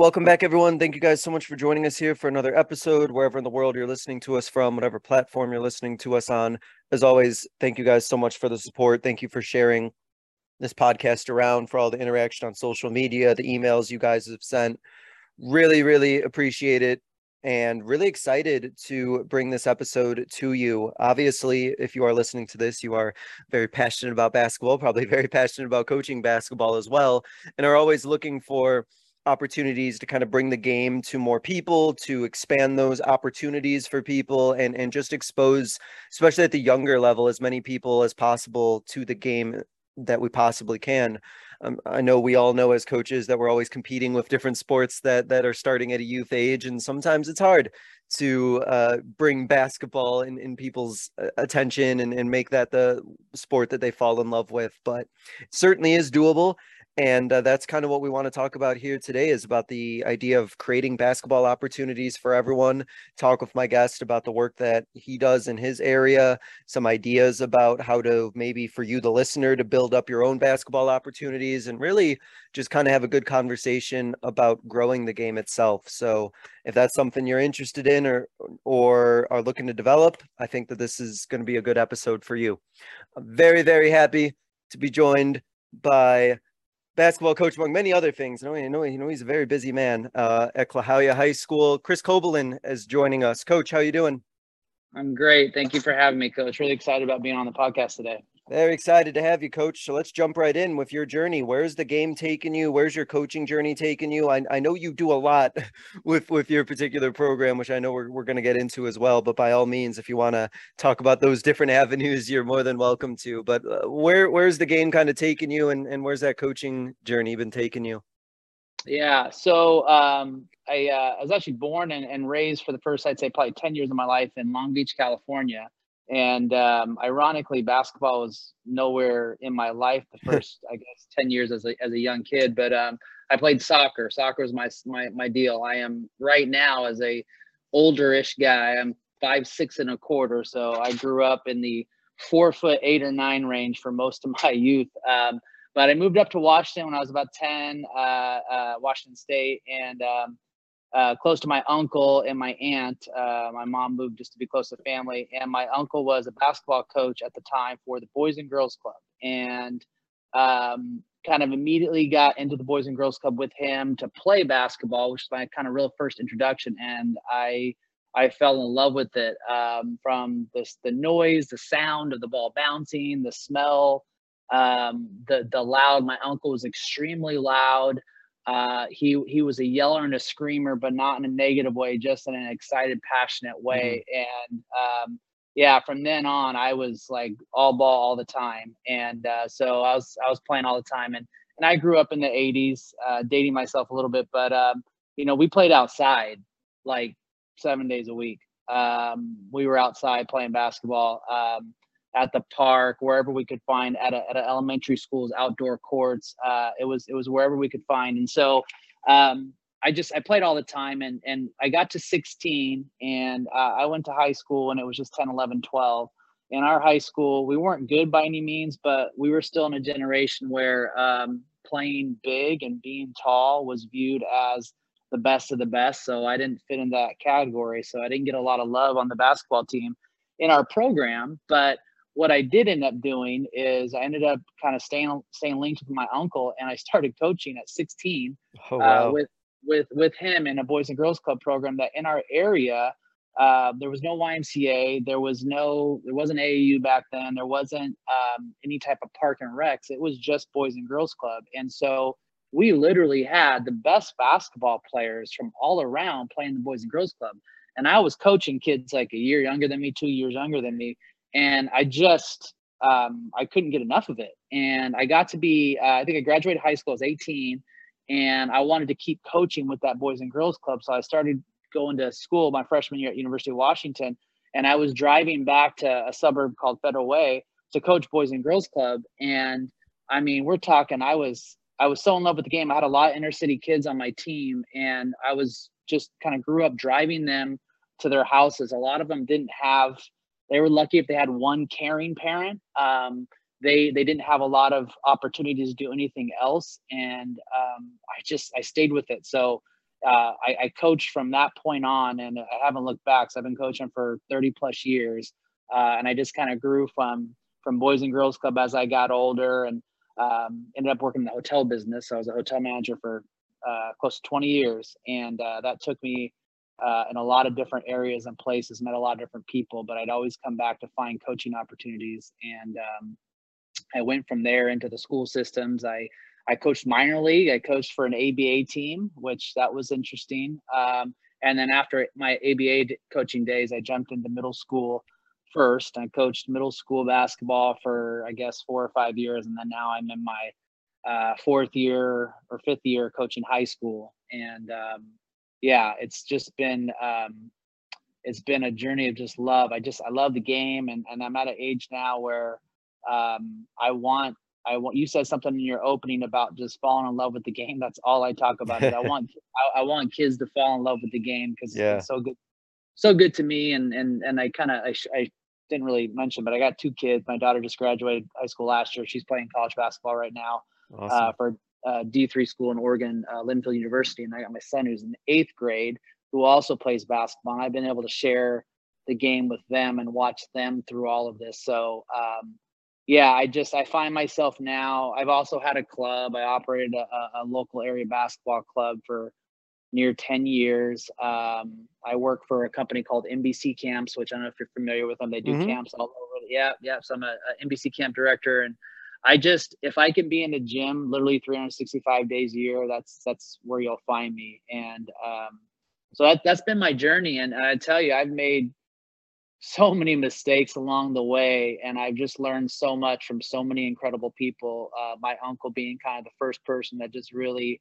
Welcome back, everyone. Thank you guys so much for joining us here for another episode, wherever in the world you're listening to us from, whatever platform you're listening to us on. As always, thank you guys so much for the support. Thank you for sharing this podcast around, for all the interaction on social media, the emails you guys have sent. Really, really appreciate it and really excited to bring this episode to you. Obviously, if you are listening to this, you are very passionate about basketball, probably very passionate about coaching basketball as well, and are always looking for opportunities to kind of bring the game to more people to expand those opportunities for people and and just expose especially at the younger level as many people as possible to the game that we possibly can. Um, i know we all know as coaches that we're always competing with different sports that that are starting at a youth age and sometimes it's hard to uh, bring basketball in, in people's uh, attention and, and make that the sport that they fall in love with but certainly is doable and uh, that's kind of what we want to talk about here today is about the idea of creating basketball opportunities for everyone. Talk with my guest about the work that he does in his area some ideas about how to maybe for you the listener to build up your own basketball opportunities and really just kind of have a good conversation about growing the game itself. So if that's something you're interested in or or are looking to develop i think that this is going to be a good episode for you. I'm very very happy to be joined by basketball coach among many other things. You know, you know, you know he's a very busy man uh, at Klahowya High School. Chris Koebelin is joining us. Coach, how you doing? I'm great. Thank you for having me, Coach. Really excited about being on the podcast today. Very excited to have you, coach. So let's jump right in with your journey. Where's the game taking you? Where's your coaching journey taking you? I, I know you do a lot with, with your particular program, which I know we're, we're going to get into as well. But by all means, if you want to talk about those different avenues, you're more than welcome to. But uh, where where's the game kind of taking you and, and where's that coaching journey been taking you? Yeah. So um, I, uh, I was actually born and, and raised for the first, I'd say, probably 10 years of my life in Long Beach, California and um, ironically, basketball was nowhere in my life the first, I guess, ten years as a as a young kid. But um, I played soccer. Soccer is my my my deal. I am right now as a older-ish guy. I'm five six and a quarter, so I grew up in the four foot eight or nine range for most of my youth. Um, but I moved up to Washington when I was about ten, uh, uh, Washington State, and um, uh, close to my uncle and my aunt. Uh, my mom moved just to be close to family, and my uncle was a basketball coach at the time for the Boys and Girls Club, and um, kind of immediately got into the Boys and Girls Club with him to play basketball, which is my kind of real first introduction, and I. I fell in love with it um, from the the noise, the sound of the ball bouncing, the smell, um, the the loud. My uncle was extremely loud. Uh, he he was a yeller and a screamer, but not in a negative way, just in an excited, passionate way. Mm-hmm. And um, yeah, from then on, I was like all ball all the time, and uh, so I was I was playing all the time. And and I grew up in the '80s, uh, dating myself a little bit, but um, you know, we played outside like seven days a week. Um, we were outside playing basketball. Um, at the park, wherever we could find at a, at a elementary school's outdoor courts. Uh, it was it was wherever we could find, and so um, I just I played all the time, and and I got to 16, and uh, I went to high school, and it was just 10, 11, 12. In our high school, we weren't good by any means, but we were still in a generation where um, playing big and being tall was viewed as the best of the best. So I didn't fit in that category. So I didn't get a lot of love on the basketball team in our program, but what I did end up doing is I ended up kind of staying staying linked with my uncle, and I started coaching at 16 oh, wow. uh, with with with him in a Boys and Girls Club program that in our area. Uh, there was no YMCA. There was no. There wasn't AAU back then. There wasn't um, any type of park and recs. It was just Boys and Girls Club, and so we literally had the best basketball players from all around playing the Boys and Girls Club. And I was coaching kids like a year younger than me, two years younger than me and I just um, I couldn't get enough of it. And I got to be uh, I think I graduated high school. I was 18, and I wanted to keep coaching with that Boys and Girls Club. So I started going to school my freshman year at University of Washington, and I was driving back to a suburb called Federal Way to coach Boys and Girls Club, and I mean, we're talking. I was I was so in love with the game. I had a lot of inner city kids on my team, and I was just kind of grew up driving them to their houses. A lot of them didn't have. They were lucky if they had one caring parent. Um, they they didn't have a lot of opportunities to do anything else, and um, I just I stayed with it. So uh, I, I, coached from that point on, and I haven't looked back. So I've been coaching for 30 plus years, uh, and I just kind of grew from from Boys and Girls Club as I got older, and um, ended up working in the hotel business. So I was a hotel manager for uh, close to 20 years, and uh, that took me uh, in a lot of different areas and places. Met a lot of different people, but I'd always come back to find coaching opportunities, and um, I went from there into the school systems. I I coached minor league. I coached for an ABA team, which that was interesting. Um, and then after my ABA coaching days, I jumped into middle school first. I coached middle school basketball for I guess four or five years, and then now I'm in my uh, fourth year or fifth year coaching high school. And um, yeah, it's just been um, it's been a journey of just love. I just I love the game, and and I'm at an age now where um, I want I want you said something in your opening about just falling in love with the game. That's all I talk about. It. I want I, I, want kids to fall in love with the game because yeah. it's so good, so good to me. And and and I kind of I, I didn't really mention, but I got two kids. My daughter just graduated high school last year. She's playing college basketball right now uh, awesome. uh, for uh, D3 school in Oregon, uh, Linfield University. And I got my son who's in eighth grade who also plays basketball. And I've been able to share the game with them and watch them through all of this. So um, yeah, I just I find myself now. I've also had a club. I operated a, a local area basketball club for near 10 years. Um, I work for a company called NBC Camps, which I don't know if you're familiar with them. They do mm-hmm. camps all over. Yeah, yeah. So I'm a, a, NBC camp director, and I just if I can be in the gym literally 365 days a year, that's that's where you'll find me. And um, so that that's been my journey, and I tell you, I've made so many mistakes along the way and i've just learned so much from so many incredible people. Uh, my uncle being kind of the first person that just really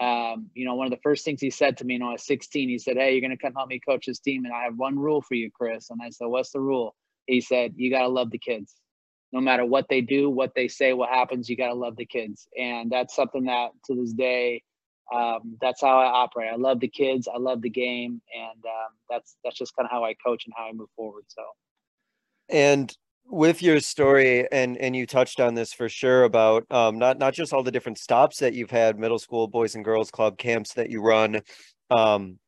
um, you know one of the first things he said to me when i was 16 he said hey you're going to come help me coach this team and i have one rule for you chris. And i said what's the rule? He said you got to love the kids no matter what they do what they say what happens you got to love the kids and that's something that to this day um, that's how I operate. I love the kids. I love the game, and um, that's that's just kind of how I coach and how I move forward. So, and with your story, and and you touched on this for sure about um, not not just all the different stops that you've had, middle school boys and girls club camps that you run, um,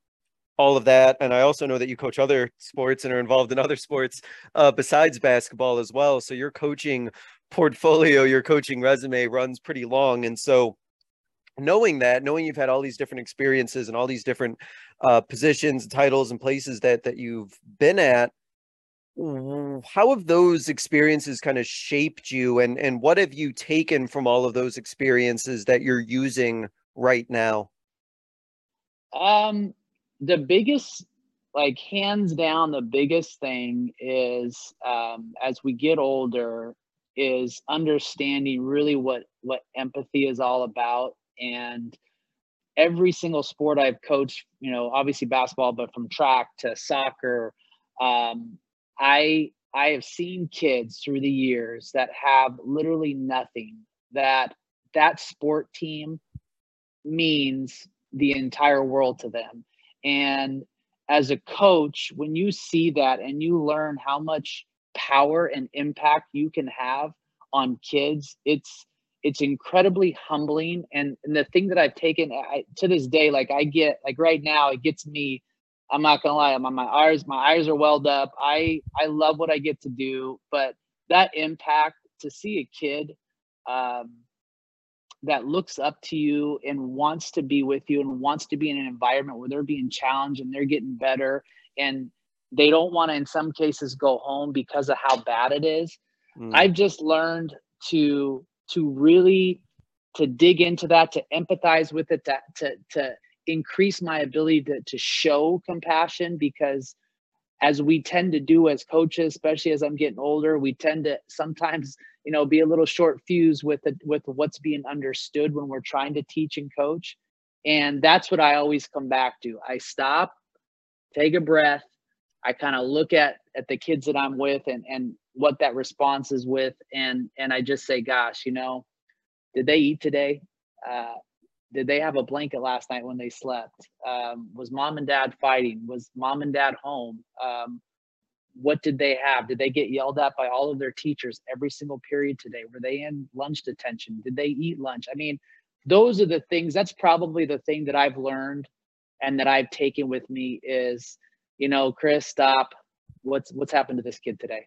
all of that, and I also know that you coach other sports and are involved in other sports uh, besides basketball as well. So your coaching portfolio, your coaching resume runs pretty long, and so knowing that knowing you've had all these different experiences and all these different uh, positions titles and places that that you've been at how have those experiences kind of shaped you? And and what have you taken from all of those experiences that you're using right now? Um the biggest like hands down the biggest thing is um as we get older is understanding really what what empathy is all about and every single sport I've coached, you know, obviously basketball, but from track to soccer, um, I I have seen kids through the years that have literally nothing that that sport team means the entire world to them. And as a coach, when you see that and you learn how much power and impact you can have on kids, it's it's incredibly humbling. And, and the thing that i've taken I, to this day like i get like right now it gets me i'm not gonna lie my, my eyes my eyes are welled up. I i love what i get to do. But that impact to see a kid um, that looks up to you and wants to be with you and wants to be in an environment where they're being challenged and they're getting better and they don't want to in some cases go home because of how bad it is mm. i've just learned to to really to dig into that to empathize with it to to, to increase my ability to, to show compassion because as we tend to do as coaches especially as i'm getting older we tend to sometimes you know be a little short fuse with it with what's being understood when we're trying to teach and coach and that's what i always come back to i stop take a breath. I kind of look at at the kids that I'm with and and what that response is with, and and I just say, gosh, you know, did they eat today? Uh, did they have a blanket last night when they slept? Um, was mom and dad fighting? Was mom and dad home? Um, what did they have? Did they get yelled at by all of their teachers every single period today? Were they in lunch detention? Did they eat lunch? I mean, those are the things. That's probably the thing that I've learned and that I've taken with me is, you know, Chris, stop. What's what's happened to this kid today?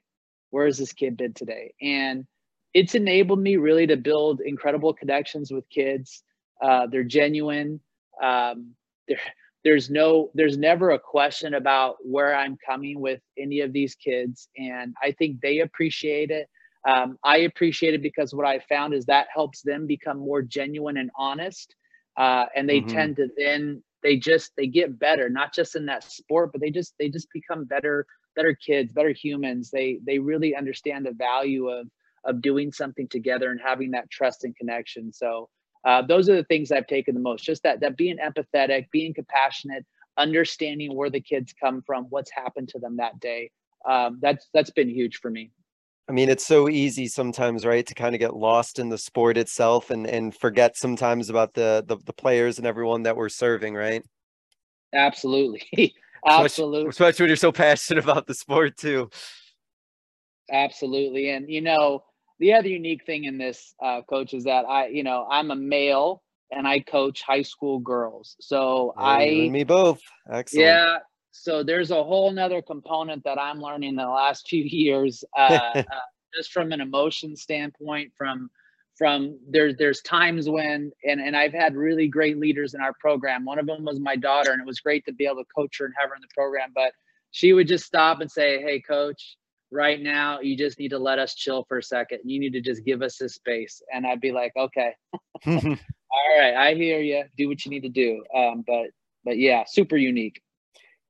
Where has this kid been today? And it's enabled me really to build incredible connections with kids. Uh, they're genuine. Um, they're there's no there's never a question about where i'm coming with any of these kids and i think they appreciate it. Um, i appreciate it because what i found is that helps them become more genuine and honest uh, and they mm-hmm. tend to then they just they get better not just in that sport but they just they just become better better kids better humans. They they really understand the value of of doing something together and having that trust and connection. So uh, those are the things I've taken the most. Just that that being empathetic, being compassionate, understanding where the kids come from, what's happened to them that day. Um, that's that's been huge for me. I mean, it's so easy sometimes, right, to kind of get lost in the sport itself and and forget sometimes about the the, the players and everyone that we're serving, right? Absolutely. Absolutely. Especially, especially when you're so passionate about the sport too. Absolutely. And you know, the other unique thing in this uh, coach is that I, you know, I'm a male and I coach high school girls. So I me both. Excellent. Yeah. So there's a whole nother component that I'm learning in the last few years, uh, uh, just from an emotion standpoint. From from there's there's times when and and I've had really great leaders in our program. One of them was my daughter, and it was great to be able to coach her and have her in the program. But she would just stop and say, "Hey, coach." Right now you just need to let us chill for a second. You need to just give us this space. And i'd be like okay. All right i hear you do what you need to do. Um, but but yeah super unique.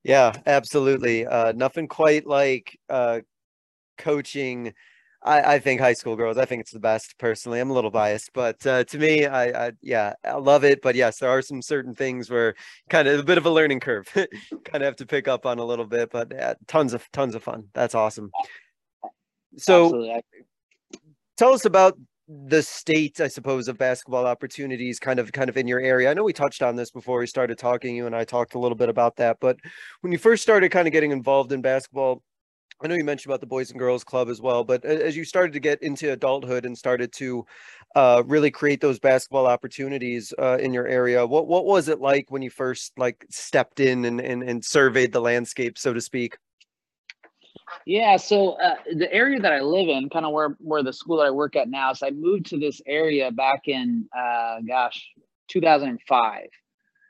Yeah absolutely. Uh, nothing quite like uh, coaching I, I think high school girls. I think it's the best. Personally, I'm a little biased, but uh, to me, I, I yeah, I love it. But yes, there are some certain things where kind of a bit of a learning curve, kind of have to pick up on a little bit. But yeah, tons of tons of fun. That's awesome. So, tell us about the state, I suppose, of basketball opportunities, kind of kind of in your area. I know we touched on this before we started talking. You and I talked a little bit about that, but when you first started kind of getting involved in basketball I know you mentioned about the Boys and Girls Club as well, but as you started to get into adulthood and started to uh, really create those basketball opportunities uh, in your area, what what was it like when you first like stepped in and and, and surveyed the landscape, so to speak? Yeah, so uh, the area that I live in, kind of where where the school that I work at now, so I moved to this area back in, uh, gosh, 2005.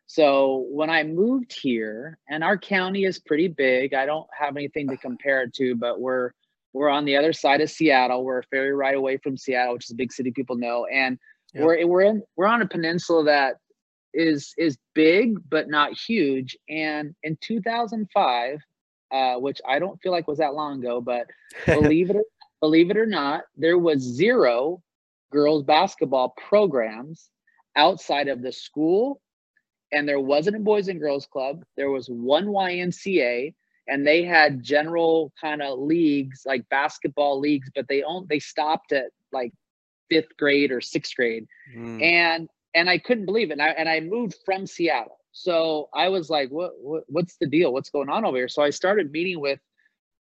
So when I moved here, and our county is pretty big, I don't have anything to compare it to, but we're we're on the other side of Seattle. We're a ferry ride away from Seattle, which is a big city people know, and yep. we're we're in we're on a peninsula that is is big but not huge. And in 2005, uh, which I don't feel like was that long ago, but believe it or, believe it or not, there was zero girls basketball programs outside of the school and there wasn't a boys and girls club. There was one YMCA, and they had general kind of leagues like basketball leagues, but they own they stopped at like fifth grade or sixth grade, mm. and and I couldn't believe it. And I, and I moved from Seattle, so I was like, what, what what's the deal? What's going on over here? So I started meeting with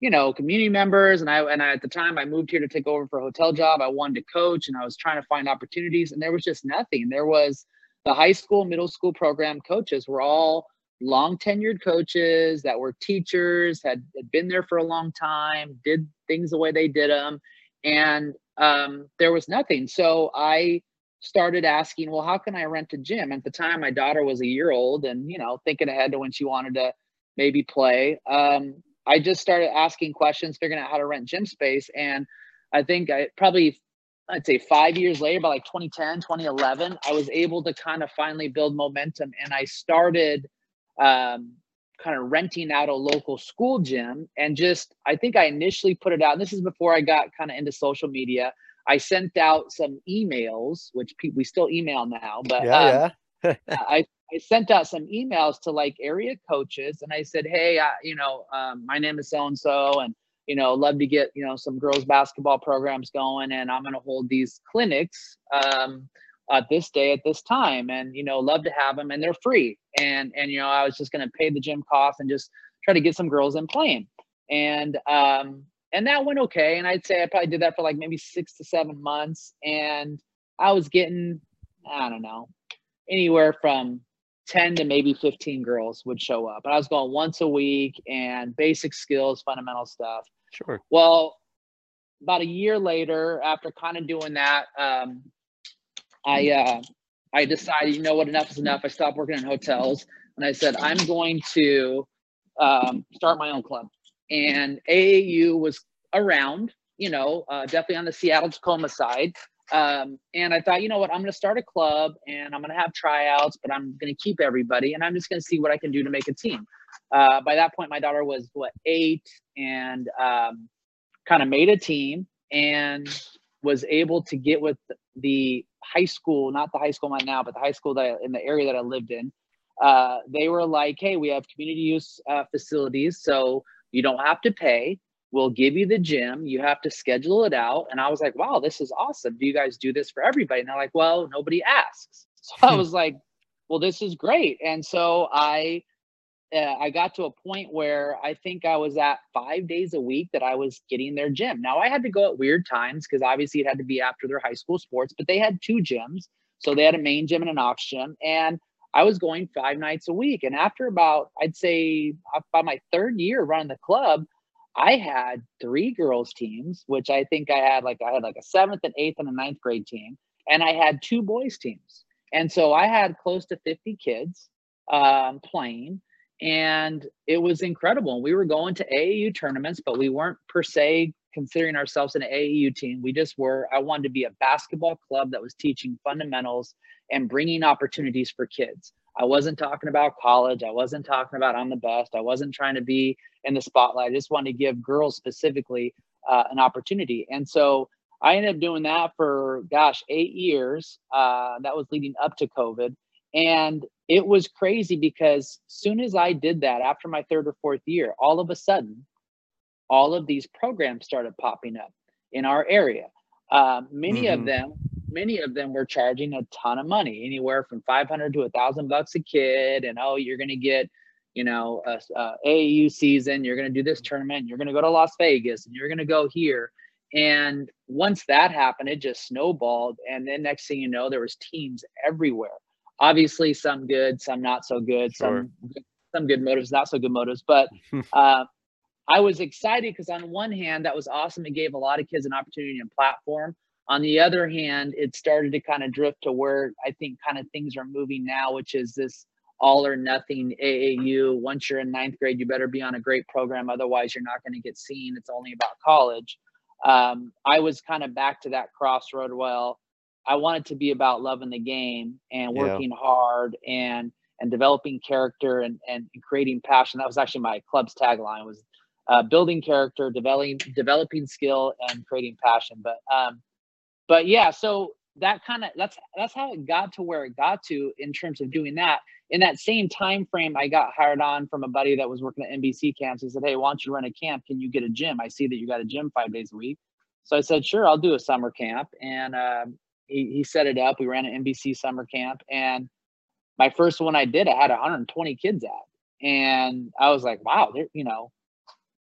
you know community members and i and I, at the time i moved here to take over for a hotel job i wanted to coach and i was trying to find opportunities and there was just nothing there was the high school, middle school program coaches were all long tenured coaches that were teachers, had, had been there for a long time, did things the way they did them. And um, there was nothing. So I started asking, well, how can I rent a gym? At the time, my daughter was a year old and, you know, thinking ahead to when she wanted to maybe play. Um, I just started asking questions, figuring out how to rent gym space. And I think I probably I'd say five years later, by like 2010, 2011, I was able to kind of finally build momentum and I started um, kind of renting out a local school gym. And just, I think I initially put it out, and this is before I got kind of into social media. I sent out some emails, which pe- we still email now, but yeah, um, yeah. I, I sent out some emails to like area coaches and I said, Hey, I, you know, um, my name is so and so, and you know, love to get you know some girls basketball programs going, and I'm going to hold these clinics um, at this day at this time, and you know, love to have them, and they're free, and and you know, I was just going to pay the gym cost and just try to get some girls in playing, and um, and that went okay, and I'd say I probably did that for like maybe six to seven months, and I was getting, I don't know, anywhere from 10 to maybe 15 girls would show up. And I was going once a week and basic skills, fundamental stuff. Sure. Well, about a year later, after kind of doing that, um, I uh, I decided, you know what, enough is enough. I stopped working in hotels, and I said I'm going to um, start my own club. And AAU was around, you know, uh, definitely on the Seattle Tacoma side. Um, and I thought, you know what, I'm going to start a club and I'm going to have tryouts, but I'm going to keep everybody and I'm just going to see what I can do to make a team. Uh, by that point, my daughter was what eight and um, kind of made a team and was able to get with the high school, not the high school I'm at now, but the high school that I, in the area that I lived in. Uh, they were like, hey, we have community use uh, facilities, so you don't have to pay. We'll give you the gym. You have to schedule it out. And I was like, wow, this is awesome. Do you guys do this for everybody? And they're like, well, nobody asks. So I hmm. was like, well, this is great. And so I uh, I got to a point where I think I was at five days a week that I was getting their gym. Now I had to go at weird times because obviously it had to be after their high school sports, but they had two gyms. So they had a main gym and an aux gym. And I was going five nights a week. And after about, I'd say by my third year running the club, I had three girls teams, which I think I had like I had like a seventh and eighth and a ninth grade team, and I had two boys teams. And so I had close to 50 kids um, playing and it was incredible. We were going to AAU tournaments, but we weren't per se considering ourselves an AAU team. We just were. I wanted to be a basketball club that was teaching fundamentals and bringing opportunities for kids. I wasn't talking about college. I wasn't talking about I'm the best. I wasn't trying to be in the spotlight. I just wanted to give girls specifically uh, an opportunity. And so I ended up doing that for, gosh, eight years. Uh, that was leading up to COVID. And it was crazy because soon as I did that after my third or fourth year, all of a sudden, all of these programs started popping up in our area. Uh, many mm-hmm. of them, many of them were charging a ton of money, anywhere from 500 to a thousand bucks a kid. And oh, you're going to get, you know, a, a AAU season. You're going to do this tournament. You're going to go to Las Vegas, and you're going to go here. And once that happened, it just snowballed. And then next thing you know, there was teams everywhere obviously some good, some not so good, sure. some some good motives, not so good motives. But uh, I was excited because on one hand, that was awesome. It gave a lot of kids an opportunity and platform. On the other hand, it started to kind of drift to where I think kind of things are moving now, which is this all or nothing AAU. Once you're in ninth grade, you better be on a great program. Otherwise, you're not going to get seen. It's only about college. Um, I was kind of back to that crossroad. Well, I wanted to be about loving the game and working yeah. hard and and developing character and, and creating passion. That was actually my club's tagline was uh, building character, developing developing skill, and creating passion. But um, but yeah, so that kind of that's that's how it got to where it got to in terms of doing that. In that same time frame, I got hired on from a buddy that was working at NBC camps. He said, "Hey, why don't you run a camp? Can you get a gym? I see that you got a gym five days a week." So I said, "Sure, I'll do a summer camp." And um, he, he set it up. We ran an NBC summer camp, and my first one I did, I had 120 kids at, and I was like, wow, there, you know,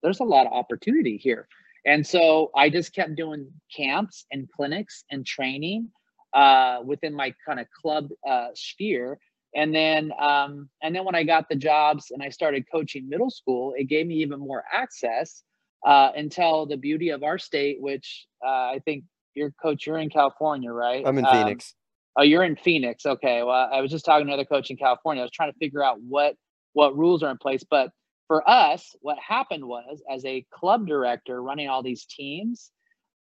there's a lot of opportunity here. And so I just kept doing camps and clinics and training uh, within my kind of club uh, sphere. And then, um, and then when I got the jobs and I started coaching middle school, it gave me even more access uh, until the beauty of our state, which uh, I think you're coach. You're in California, right? I'm in um, Phoenix. Oh, you're in Phoenix. Okay. Well, I was just talking to another coach in California. I was trying to figure out what what rules are in place. But for us, what happened was, as a club director running all these teams,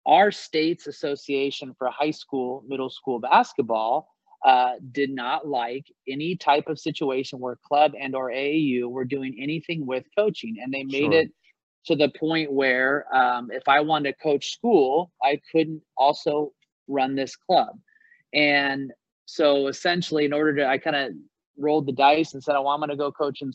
our state's association for high school, middle school basketball uh, did not like any type of situation where club and or AAU were doing anything with coaching, and they made sure. it to the point where um, if I wanted to coach school, I couldn't also run this club. And so essentially, in order to, I kind of rolled the dice and said, "Oh, I'm going to go coach in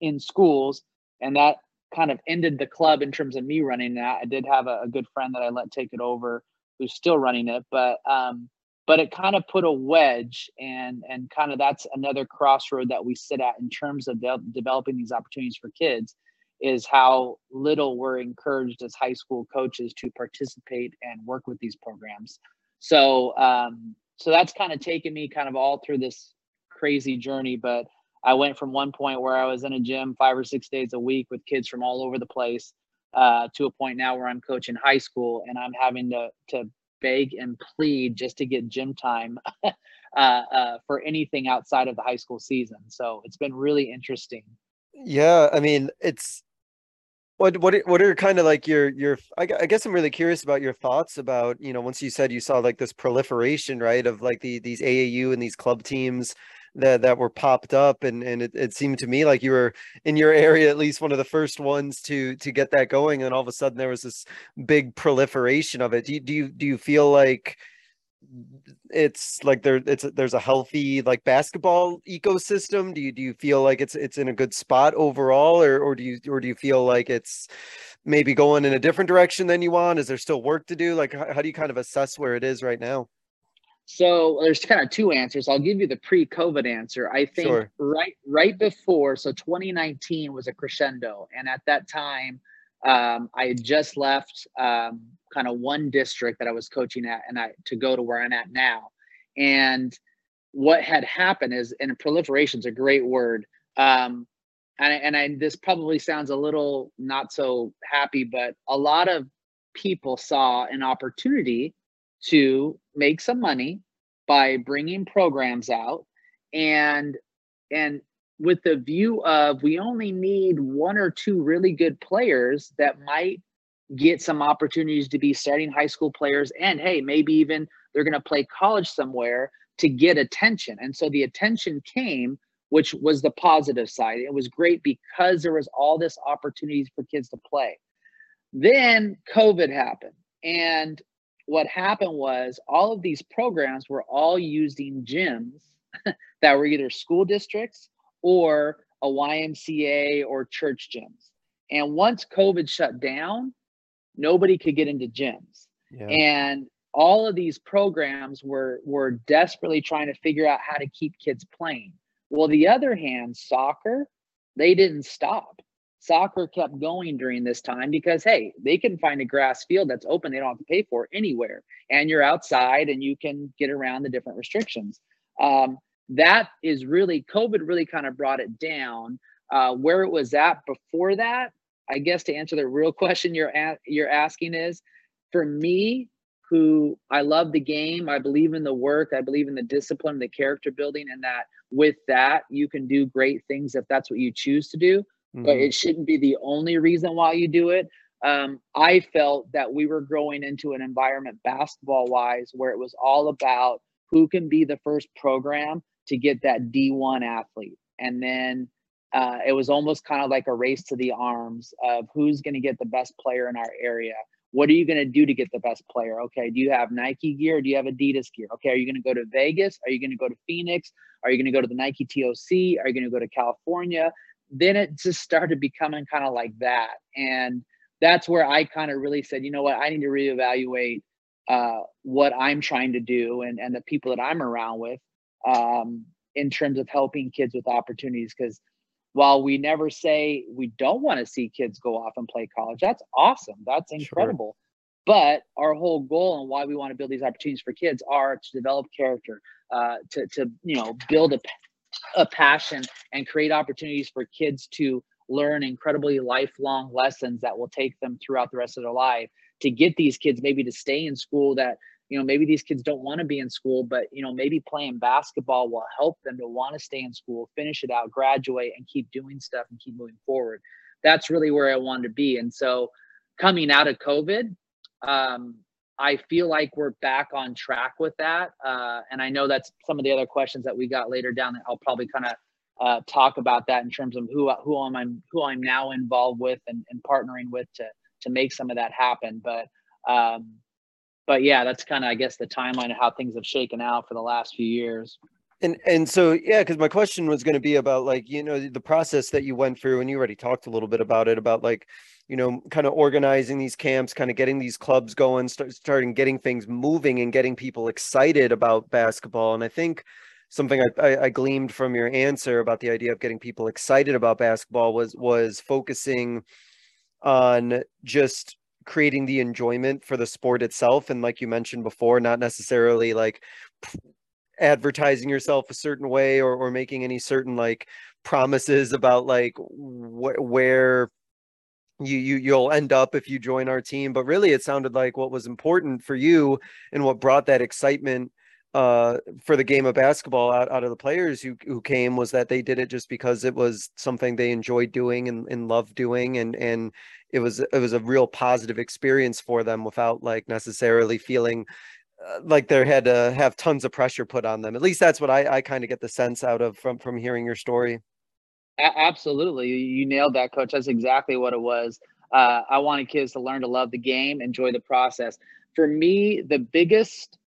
in schools," and that kind of ended the club in terms of me running that. I did have a, a good friend that I let take it over, who's still running it, but um, but it kind of put a wedge, and and kind of that's another crossroad that we sit at in terms of de- developing these opportunities for kids is how little we're encouraged as high school coaches to participate and work with these programs. So um, so that's kind of taken me kind of all through this crazy journey. But I went from one point where I was in a gym five or six days a week with kids from all over the place uh, to a point now where I'm coaching high school and I'm having to to beg and plead just to get gym time uh, uh, for anything outside of the high school season. So it's been really interesting. Yeah, I mean, it's what what what are kind of like your your I, guess I'm really curious about your thoughts about you know once you said you saw like this proliferation right of like the these AAU and these club teams that that were popped up and and it, it seemed to me like you were in your area at least one of the first ones to to get that going and all of a sudden there was this big proliferation of it. Do you do you, do you feel like it's like there it's there's a healthy like basketball ecosystem. Do you do you feel like it's it's in a good spot overall or or do you or do you feel like it's maybe going in a different direction than you want? Is there still work to do? Like how, how do you kind of assess where it is right now? So there's kind of two answers. I'll give you the pre-covid answer. I think sure. right right before so 2019 was a crescendo and at that time um, I had just left um, kind of one district that I was coaching at, and I to go to where I'm at now. And what had happened is, and proliferation is a great word. Um, and and I, this probably sounds a little not so happy, but a lot of people saw an opportunity to make some money by bringing programs out and and with the view of we only need one or two really good players that might get some opportunities to be starting high school players. And hey maybe even they're going to play college somewhere to get attention. And so the attention came which was the positive side. It was great because there was all this opportunities for kids to play. Then covid happened. And what happened was all of these programs were all using gyms that were either school districts or a YMCA or church gyms. And once COVID shut down, nobody could get into gyms. Yeah. And all of these programs were were desperately trying to figure out how to keep kids playing. Well, the other hand, soccer, they didn't stop. Soccer kept going during this time because hey, they can find a grass field that's open, they don't have to pay for anywhere, and you're outside and you can get around the different restrictions. Um, that is really COVID really kind of brought it down. Uh, where it was at before that, I guess to answer the real question you're at, you're asking is, for me, who I love the game, I believe in the work, I believe in the discipline, the character building, and that with that you can do great things if that's what you choose to do. Mm-hmm. But it shouldn't be the only reason why you do it. Um, I felt that we were growing into an environment basketball wise where it was all about who can be the first program to get that D1 athlete. And then uh, it was almost kind of like a race to the arms of who's going to get the best player in our area. What are you going to do to get the best player? Okay, do you have Nike gear? do you have Adidas gear? Okay, are you going to go to Vegas? Are you going to go to Phoenix? Are you going to go to the Nike TOC? Are you going to go to California? Then it just started becoming kind of like that. And that's where I kind of really said, you know what, I need to reevaluate uh, what I'm trying to do and, and the people that I'm around with um, in terms of helping kids with opportunities. Because while we never say we don't want to see kids go off and play college, that's awesome. That's incredible. Sure. But our whole goal and why we want to build these opportunities for kids are to develop character, uh, to to you know build a a passion and create opportunities for kids to learn incredibly lifelong lessons that will take them throughout the rest of their life to get these kids maybe to stay in school that you know maybe these kids don't want to be in school but you know maybe playing basketball will help them to want to stay in school finish it out graduate and keep doing stuff and keep moving forward. That's really where i wanted to be. And so coming out of covid um, i feel like we're back on track with that uh, and i know that's some of the other questions that we got later down that i'll probably kind of uh, talk about that in terms of who who i'm who i'm now involved with and, and partnering with to to make some of that happen. But um, but yeah, that's kind of I guess the timeline of how things have shaken out for the last few years. And and so yeah, because my question was going to be about like you know the process that you went through, and you already talked a little bit about it about like you know kind of organizing these camps, kind of getting these clubs going, start, starting getting things moving, and getting people excited about basketball. And I think something I, I, I gleamed from your answer about the idea of getting people excited about basketball was was focusing on just creating the enjoyment for the sport itself and like you mentioned before not necessarily like advertising yourself a certain way or, or making any certain like promises about like wh- where you you you'll end up if you join our team. But really it sounded like what was important for you and what brought that excitement uh, for the game of basketball out, out of the players who, who came was that they did it just because it was something they enjoyed doing and, and loved doing and and it was it was a real positive experience for them without like necessarily feeling uh, like they had to have tons of pressure put on them. At least that's what I, I kind of get the sense out of from from hearing your story. A- absolutely, you nailed that, coach. That's exactly what it was. Uh, I wanted kids to learn to love the game, enjoy the process. For me, the biggest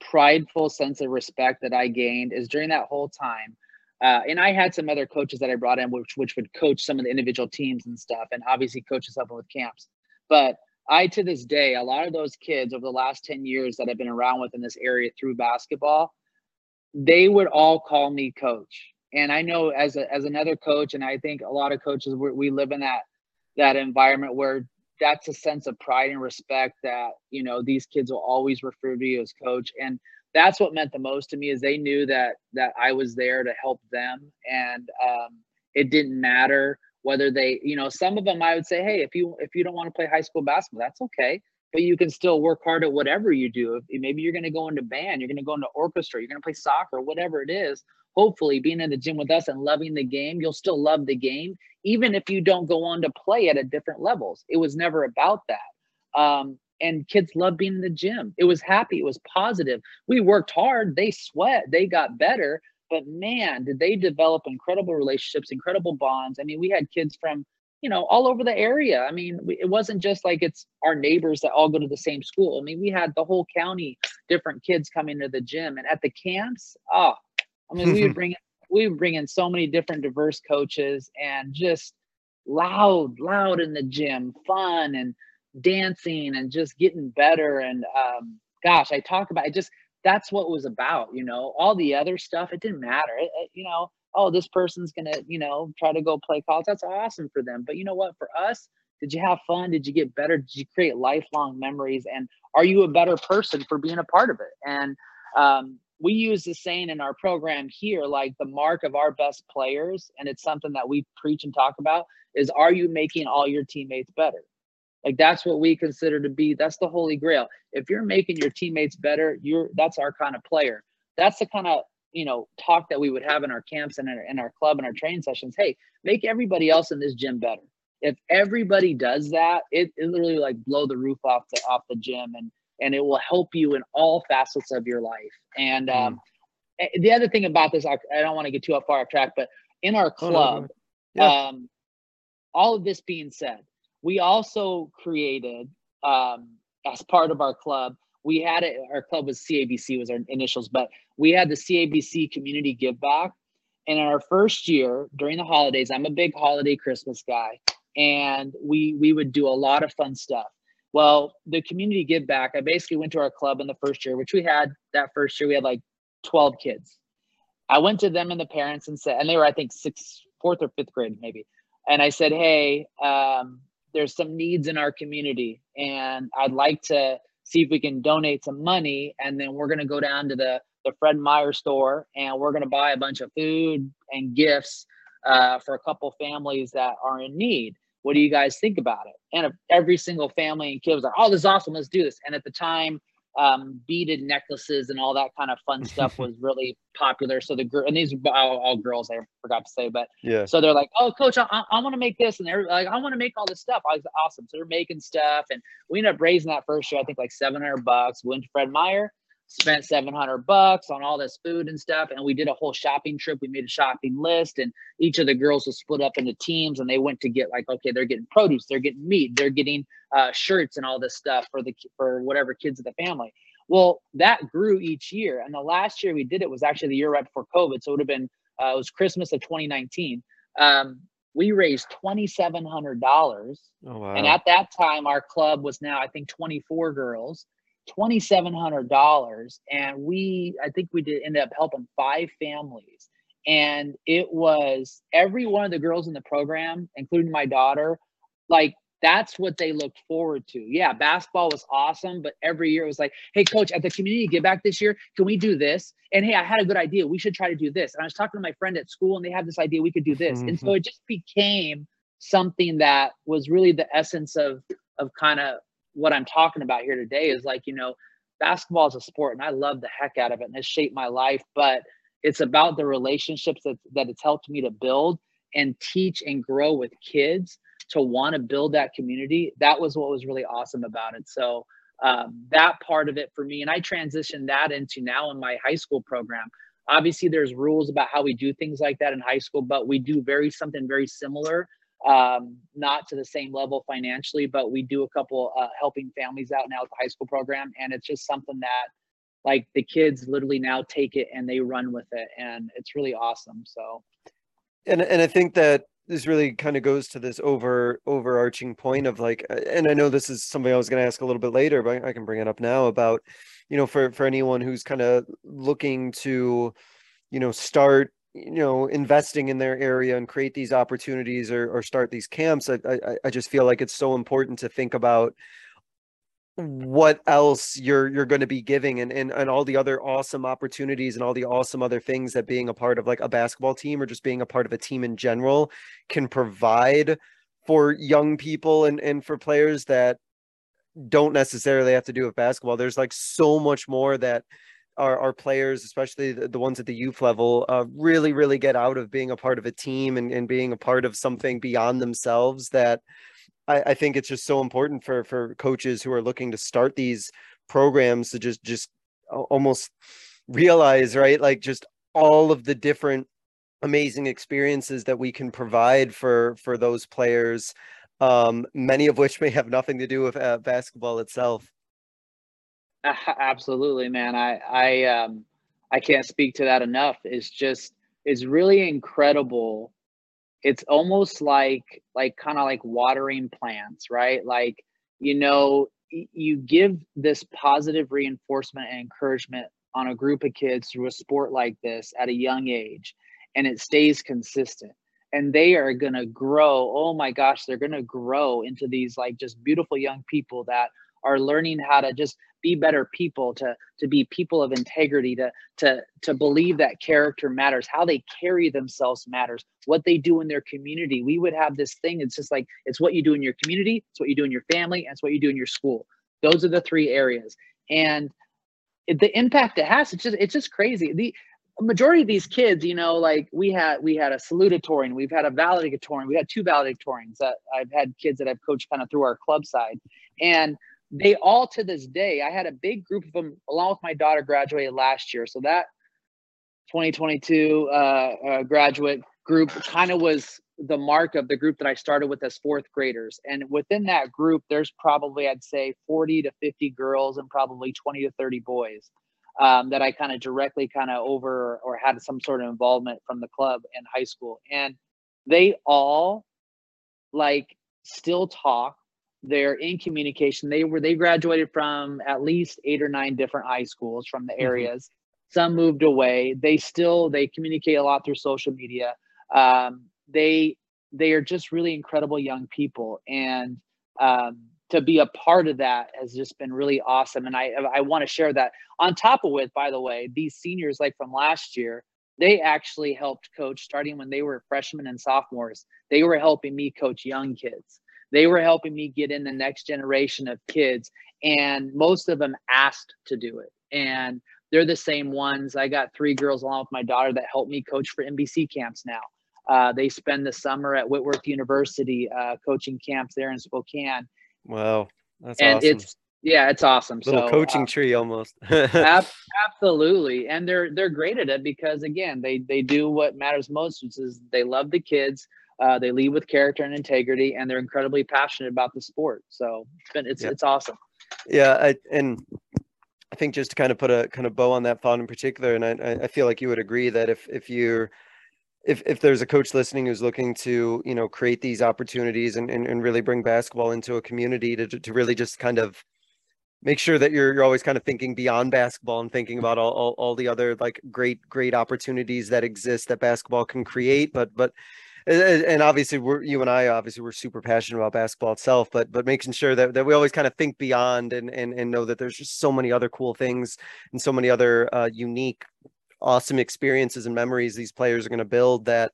prideful sense of respect that I gained is during that whole time. Uh, and I had some other coaches that I brought in, which which would coach some of the individual teams and stuff, and obviously coach us up with camps. But I, to this day, a lot of those kids over the last 10 years that I've been around with in this area through basketball, they would all call me coach. And I know as a, as another coach, and I think a lot of coaches, we live in that, that environment where that's a sense of pride and respect that, you know, these kids will always refer to you as coach. And that's what meant the most to me is they knew that, that I was there to help them. And um, it didn't matter whether they you know some of them i would say hey if you if you don't want to play high school basketball that's okay but you can still work hard at whatever you do maybe you're going to go into band you're going to go into orchestra you're going to play soccer whatever it is hopefully being in the gym with us and loving the game you'll still love the game even if you don't go on to play at a different levels it was never about that um, and kids love being in the gym it was happy it was positive we worked hard they sweat they got better but man, did they develop incredible relationships, incredible bonds. I mean, we had kids from, you know, all over the area. I mean, it wasn't just like it's our neighbors that all go to the same school. I mean, we had the whole county, different kids coming to the gym. And at the camps, oh, I mean, we would bring we would bring in so many different diverse coaches and just loud, loud in the gym, fun and dancing and just getting better. And um, gosh, I talk about it just that's what was about you know all the other stuff it didn't matter. It, it, you know oh this person's gonna you know try to go play college. That's awesome for them. But you know what? For us did you have fun? Did you get better? Did you create lifelong memories? And are you a better person for being a part of it? And um, we use the saying in our program here like the mark of our best players and it's something that we preach and talk about is are you making all your teammates better like that's what we consider to be that's the holy grail. If you're making your teammates better, you're that's our kind of player. That's the kind of you know talk that we would have in our camps and in our, in our club and our training sessions. Hey, make everybody else in this gym better. If everybody does that, it, it literally like blow the roof off the off the gym and and it will help you in all facets of your life. And mm. um, the other thing about this, I, I don't want to get too far off track, but in our club. Yeah. um, all of this being said, we also created um, as part of our club we had it our club was cabc was our initials but we had the cabc community give back and in our first year during the holidays i'm a big holiday christmas guy and we we would do a lot of fun stuff well the community give back i basically went to our club in the first year which we had that first year we had like 12 kids i went to them and the parents and said and they were i think sixth fourth or fifth grade maybe and i said hey um, there's some needs in our community and I'd like to see if we can donate some money and then we're going to go down to the the Fred Meyer store and we're going to buy a bunch of food and gifts uh, for a couple families that are in need. What do you guys think about it? And every single family and kid was like, "Oh, this is awesome! Let's do this." And at the time, um, beaded necklaces and all that kind of fun stuff was really popular. So the girl and these are all, all, girls, I forgot to say, but yeah. So they're like, "Oh, coach, I, I want to make this," and they're like, "I want to make all this stuff." I was awesome. So they're making stuff, and we ended up raising that first year, I think like seven hundred bucks. Went to Fred Meyer, spent 700 bucks on all this food and stuff and we did a whole shopping trip we made a shopping list and each of the girls was split up into teams and they went to get like okay they're getting produce they're getting meat they're getting uh, shirts and all this stuff for the for whatever kids of the family Well, that grew each year. And the last year we did it was actually the year right before COVID. So it would have been, uh, it was Christmas of 2019. Um, we raised $2,700. Oh, wow. And at that time, our club was now, I think, 24 girls, $2,700. And we, I think we did end up helping five families. And it was every one of the girls in the program, including my daughter, like that's what they looked forward to. Yeah, basketball was awesome, but every year it was like, hey, coach, at the community get back this year, can we do this? And hey, I had a good idea. We should try to do this. And I was talking to my friend at school, and they had this idea we could do this. Mm-hmm. And so mm-hmm. it just became something that was really the essence of of kind of what I'm talking about here today is like, you know, basketball is a sport and I love the heck out of it and has shaped my life, but it's about the relationships that, that it's helped me to build and teach and grow with kids to want to build that community. That was what was really awesome about it. So um, that part of it for me and i transitioned that into now in my high school program. Obviously there's rules about how we do things like that in high school but we do very something very similar um, not to the same level financially but we do a couple uh, helping families out now with the high school program. And it's just something that like the kids literally now take it and they run with it. And it's really awesome. So. And and i think that this really kind of goes to this over overarching point of like and i know this is something i was going to ask a little bit later but i can bring it up now about you know for for anyone who's kind of looking to you know start you know investing in their area and create these opportunities or, or start these camps I, I i just feel like it's so important to think about what else you're you're going to be giving and, and and all the other awesome opportunities and all the awesome other things that being a part of like a basketball team or just being a part of a team in general can provide for young people and and for players that don't necessarily have to do with basketball. There's like so much more that our, our players especially the, the ones at the youth level uh, really really get out of being a part of a team and, and being a part of something beyond themselves that I, I think it's just so important for for coaches who are looking to start these programs to just just almost realize right like just all of the different amazing experiences that we can provide for for those players um many of which may have nothing to do with uh, basketball itself absolutely man. I i um i can't speak to that enough. It's just it's really incredible. It's almost like like kind of like watering plants right? Like you know you give this positive reinforcement and encouragement on a group of kids through a sport like this at a young age and it stays consistent. And they are going to grow oh my gosh they're going to grow into these like just beautiful young people that are learning how to just be better people to to be people of integrity to to to believe that character matters. How they carry themselves matters. What they do in their community. We would have this thing it's just like it's what you do in your community it's what you do in your family and it's what you do in your school. Those are the three areas. And the impact it has it's just it's just crazy. The majority of these kids you know like we had we had a salutatorian we've had a valedictorian we had two valedictorians that i've had kids that i've coached kind of through our club side. And they all to this day, I had a big group of them along with my daughter graduated last year. So that 2022 uh, uh, graduate group kind of was the mark of the group that I started with as fourth graders. And within that group, there's probably, I'd say 40 to 50 girls and probably 20 to 30 boys um, that I kind of directly kind of over or had some sort of involvement from the club in high school. And they all like still talk they're in communication. They were they graduated from at least eight or nine different high schools from the mm-hmm. areas. Mm-hmm. Some moved away. They still they communicate a lot through social media. Um, they they are just really incredible young people, and um, to be a part of that has just been really awesome. And I I want to share that. On top of it, by the way, these seniors like from last year, they actually helped coach starting when they were freshmen and sophomores. They were helping me coach young kids. They were helping me get in the next generation of kids, and most of them asked to do it. And they're the same ones. I got three girls along with my daughter that help me coach for NBC camps now. Uh, they spend the summer at Whitworth University uh, coaching camps there in Spokane. Wow, that's and awesome. it's yeah, it's awesome. Little so, coaching uh, tree almost. ab- absolutely, and they're they're great at it because again, they they do what matters most, which is they love the kids. Uh, they lead with character and integrity, and they're incredibly passionate about the sport. So it's been, it's, yeah. it's awesome. Yeah, I, and I think just to kind of put a kind of bow on that thought in particular, and I, I feel like you would agree that if if you're if if there's a coach listening who's looking to you know create these opportunities and and, and really bring basketball into a community to to really just kind of make sure that you're you're always kind of thinking beyond basketball and thinking about all, all, all the other like great great opportunities that exist that basketball can create but but and obviously we're you and I obviously we're super passionate about basketball itself, but but making sure that, that we always kind of think beyond and and and know that there's just so many other cool things and so many other uh, unique, awesome experiences and memories these players are going to build that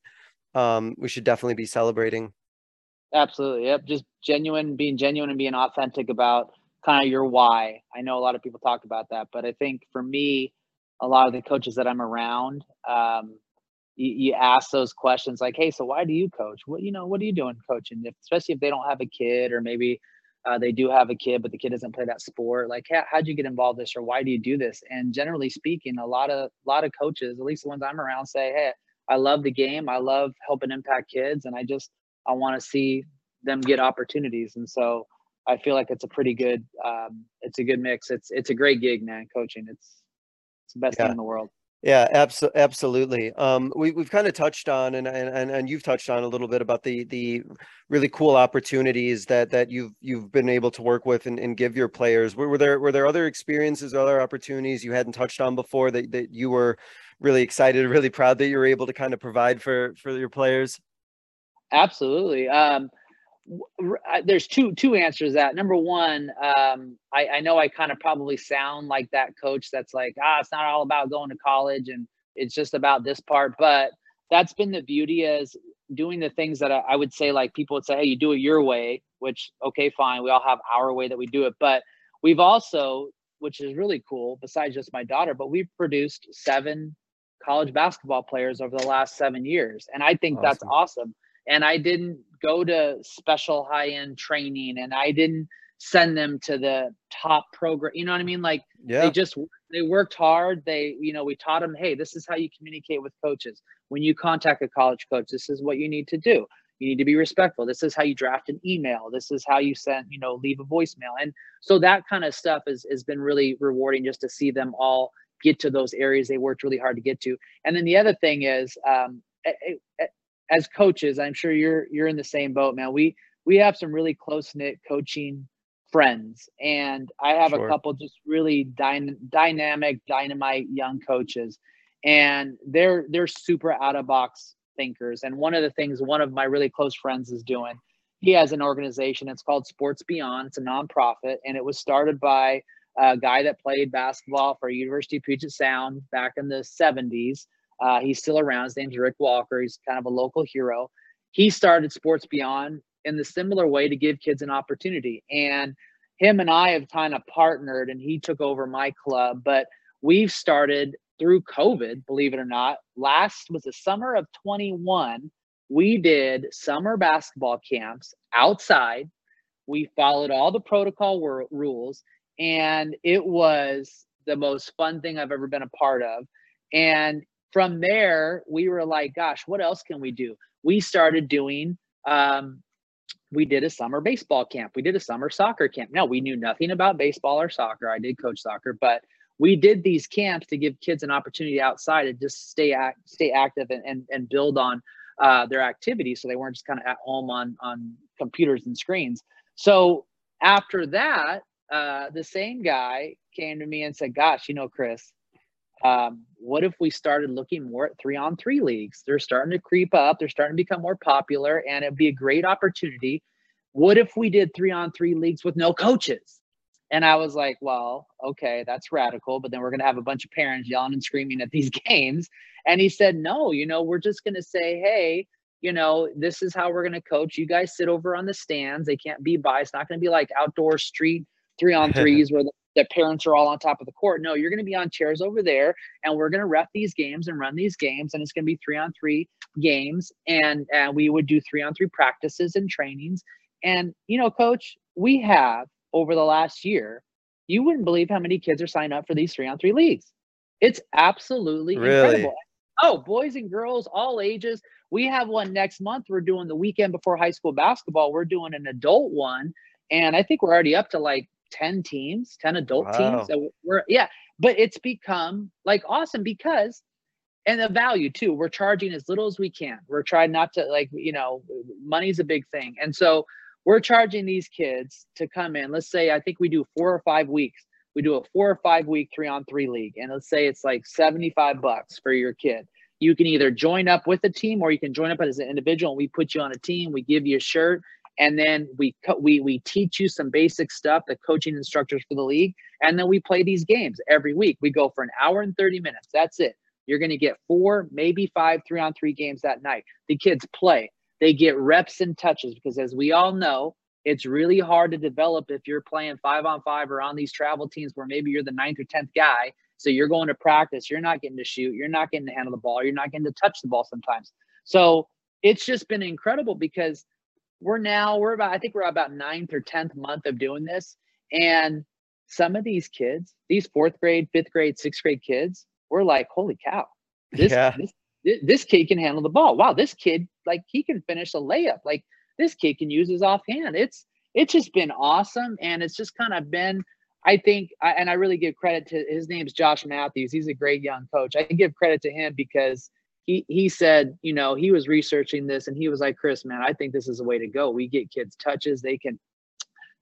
um, we should definitely be celebrating. Absolutely, yep. Just genuine, being genuine and being authentic about kind of your why. I know a lot of people talk about that, but I think for me, a lot of the coaches that I'm around. Um, you, you ask those questions like, "Hey, so why do you coach? What you know? What are you doing coaching? If, especially if they don't have a kid, or maybe uh, they do have a kid, but the kid doesn't play that sport. Like, how, how'd you get involved in this, or why do you do this? And generally speaking, a lot of a lot of coaches, at least the ones I'm around, say, "Hey, I love the game. I love helping impact kids, and I just I want to see them get opportunities." And so I feel like it's a pretty good, um, it's a good mix. It's it's a great gig, man. Coaching, it's it's the best yeah. thing in the world. Yeah, abso- absolutely. Um, we, we've kind of touched on, and, and and you've touched on a little bit about the the really cool opportunities that that you've you've been able to work with and, and give your players. Were, were there were there other experiences, other opportunities you hadn't touched on before that that you were really excited, really proud that you were able to kind of provide for for your players? Absolutely. Um, there's two two answers that number one um, I, I know i kind of probably sound like that coach that's like ah it's not all about going to college and it's just about this part but that's been the beauty is doing the things that I, I would say like people would say hey you do it your way which okay fine we all have our way that we do it but we've also which is really cool besides just my daughter but we've produced seven college basketball players over the last seven years and i think awesome. that's awesome and I didn't go to special high end training and I didn't send them to the top program. You know what I mean? Like yeah. they just they worked hard. They, you know, we taught them, hey, this is how you communicate with coaches. When you contact a college coach, this is what you need to do. You need to be respectful. This is how you draft an email. This is how you send, you know, leave a voicemail. And so that kind of stuff has, has been really rewarding just to see them all get to those areas they worked really hard to get to. And then the other thing is um, as coaches, I'm sure you're you're in the same boat, man. We we have some really close knit coaching friends, and I have sure. a couple just really dy- dynamic, dynamite young coaches, and they're they're super out of box thinkers. And one of the things one of my really close friends is doing, he has an organization. It's called Sports Beyond. It's a nonprofit, and it was started by a guy that played basketball for University of Puget Sound back in the 70s uh, he's still around. His name's Rick Walker. He's kind of a local hero. He started Sports Beyond in the similar way to give kids an opportunity. And him and I have kind of partnered, and he took over my club. But we've started through COVID, believe it or not. Last was the summer of 21. We did summer basketball camps outside. We followed all the protocol rules, and it was the most fun thing I've ever been a part of. And from there, we were like, gosh, what else can we do? We started doing, um, we did a summer baseball camp. We did a summer soccer camp. Now, we knew nothing about baseball or soccer. I did coach soccer, but we did these camps to give kids an opportunity outside to just stay act, stay active and, and, and build on uh, their activities. So they weren't just kind of at home on, on computers and screens. So after that, uh, the same guy came to me and said, gosh, you know, Chris, um, what if we started looking more at three on three leagues? They're starting to creep up, they're starting to become more popular, and it'd be a great opportunity. What if we did three on three leagues with no coaches? And I was like, well, okay, that's radical, but then we're going to have a bunch of parents yelling and screaming at these games. And he said, no, you know, we're just going to say, hey, you know, this is how we're going to coach. You guys sit over on the stands. They can't be by. It's not going to be like outdoor street three on threes where the that parents are all on top of the court. No, you're going to be on chairs over there, and we're going to ref these games and run these games, and it's going to be three on three games, and and we would do three on three practices and trainings. And you know, coach, we have over the last year, you wouldn't believe how many kids are signed up for these three on three leagues. It's absolutely really? incredible. Oh, boys and girls, all ages. We have one next month. We're doing the weekend before high school basketball. We're doing an adult one. And I think we're already up to like 10 teams, 10 adult Wow. teams. So we're yeah, but it's become like awesome because and the value too. We're charging as little as we can. We're trying not to like, you know, money's a big thing. And so we're charging these kids to come in. Let's say I think we do four or five weeks. We do a four or five week three on three league. And let's say it's like 75 bucks for your kid. You can either join up with a team or you can join up as an individual and we put you on a team. We give you a shirt and then we co- we we teach you some basic stuff, the coaching instructors for the league, and then we play these games every week. We go for an hour and 30 minutes. That's it. You're going to get four, maybe five three on three games that night. The kids play. They get reps and touches because as we all know, it's really hard to develop if you're playing five on five or on these travel teams where maybe you're the ninth or 10th guy. So you're going to practice, you're not getting to shoot, you're not getting to handle the ball, you're not getting to touch the ball sometimes. So it's just been incredible because we're now we're about I think we're about ninth or tenth month of doing this, and some of these kids, these fourth grade, fifth grade, sixth grade kids, we're like, holy cow, this Yeah. this this kid can handle the ball. Wow, this kid like he can finish a layup. Like this kid can use his offhand. It's it's just been awesome, and it's just kind of been. I think, and I really give credit to his name's Josh Matthews. He's a great young coach. I give credit to him because he he said, you know, he was researching this and he was like, Chris, man, I think this is the way to go. We get kids touches, they can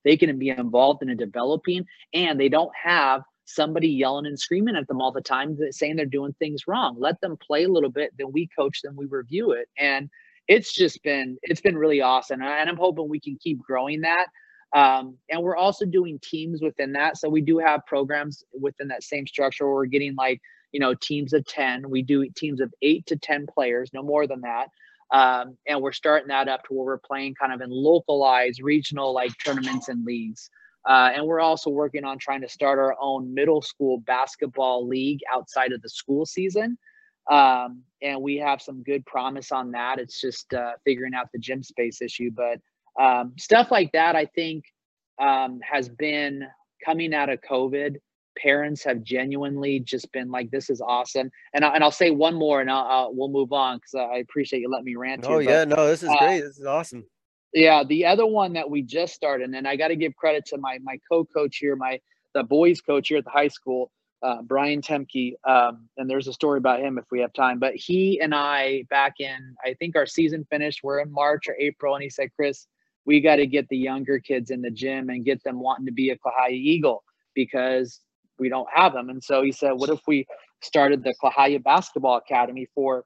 they can be involved in a developing, and they don't have somebody yelling and screaming at them all the time saying they're doing things wrong. Let them play a little bit, then we coach them, we review it. And it's just been it's been really awesome. And I'm hoping we can keep growing that. Um, and we're also doing teams within that. So we do have programs within that same structure where we're getting like, you know, teams of 10. We do teams of eight to 10 players, no more than that. Um, and we're starting that up to where we're playing kind of in localized regional like tournaments and leagues. Uh, and we're also working on trying to start our own middle school basketball league outside of the school season. Um, and we have some good promise on that. It's just uh, figuring out the gym space issue. But um, stuff like that, I think, um, has been coming out of COVID. Parents have genuinely just been like, "This is awesome," and I, and I'll say one more, and I'll, I'll we'll move on because I appreciate you letting me rant. Oh here, but- yeah, no, this is uh, great. This is awesome. yeah, the other one that we just started, and I got to give credit to my my co-coach here, my the boys coach here at the high school, uh, Brian Temke. Um, and there's a story about him if we have time. But he and I back in, I think our season finished. We're in March or April, and he said, "Chris, we got to get the younger kids in the gym and get them wanting to be a Klahowya Eagle because we don't have them." And so he said, "What if we started the Klahowya Basketball Academy for?"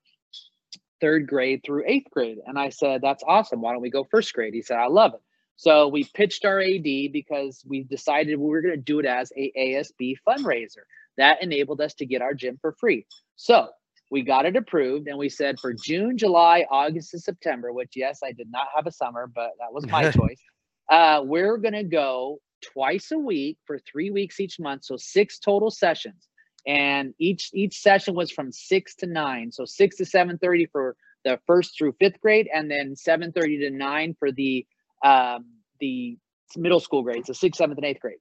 third grade through eighth grade. And I said, That's awesome. Why don't we go first grade? He said, I love it. So we pitched our AD because we decided we were going to do it as a ASB fundraiser. That enabled us to get our gym for free. So we got it approved and we said for June, July, August, and September, which yes, I did not have a summer, but that was my choice. Uh, we're going to go twice a week for three weeks each month. So six total sessions. And each each session was from six to nine so six to seven thirty for the first through fifth grade and then seven thirty to nine for the um the middle school grades so sixth seventh and eighth grade.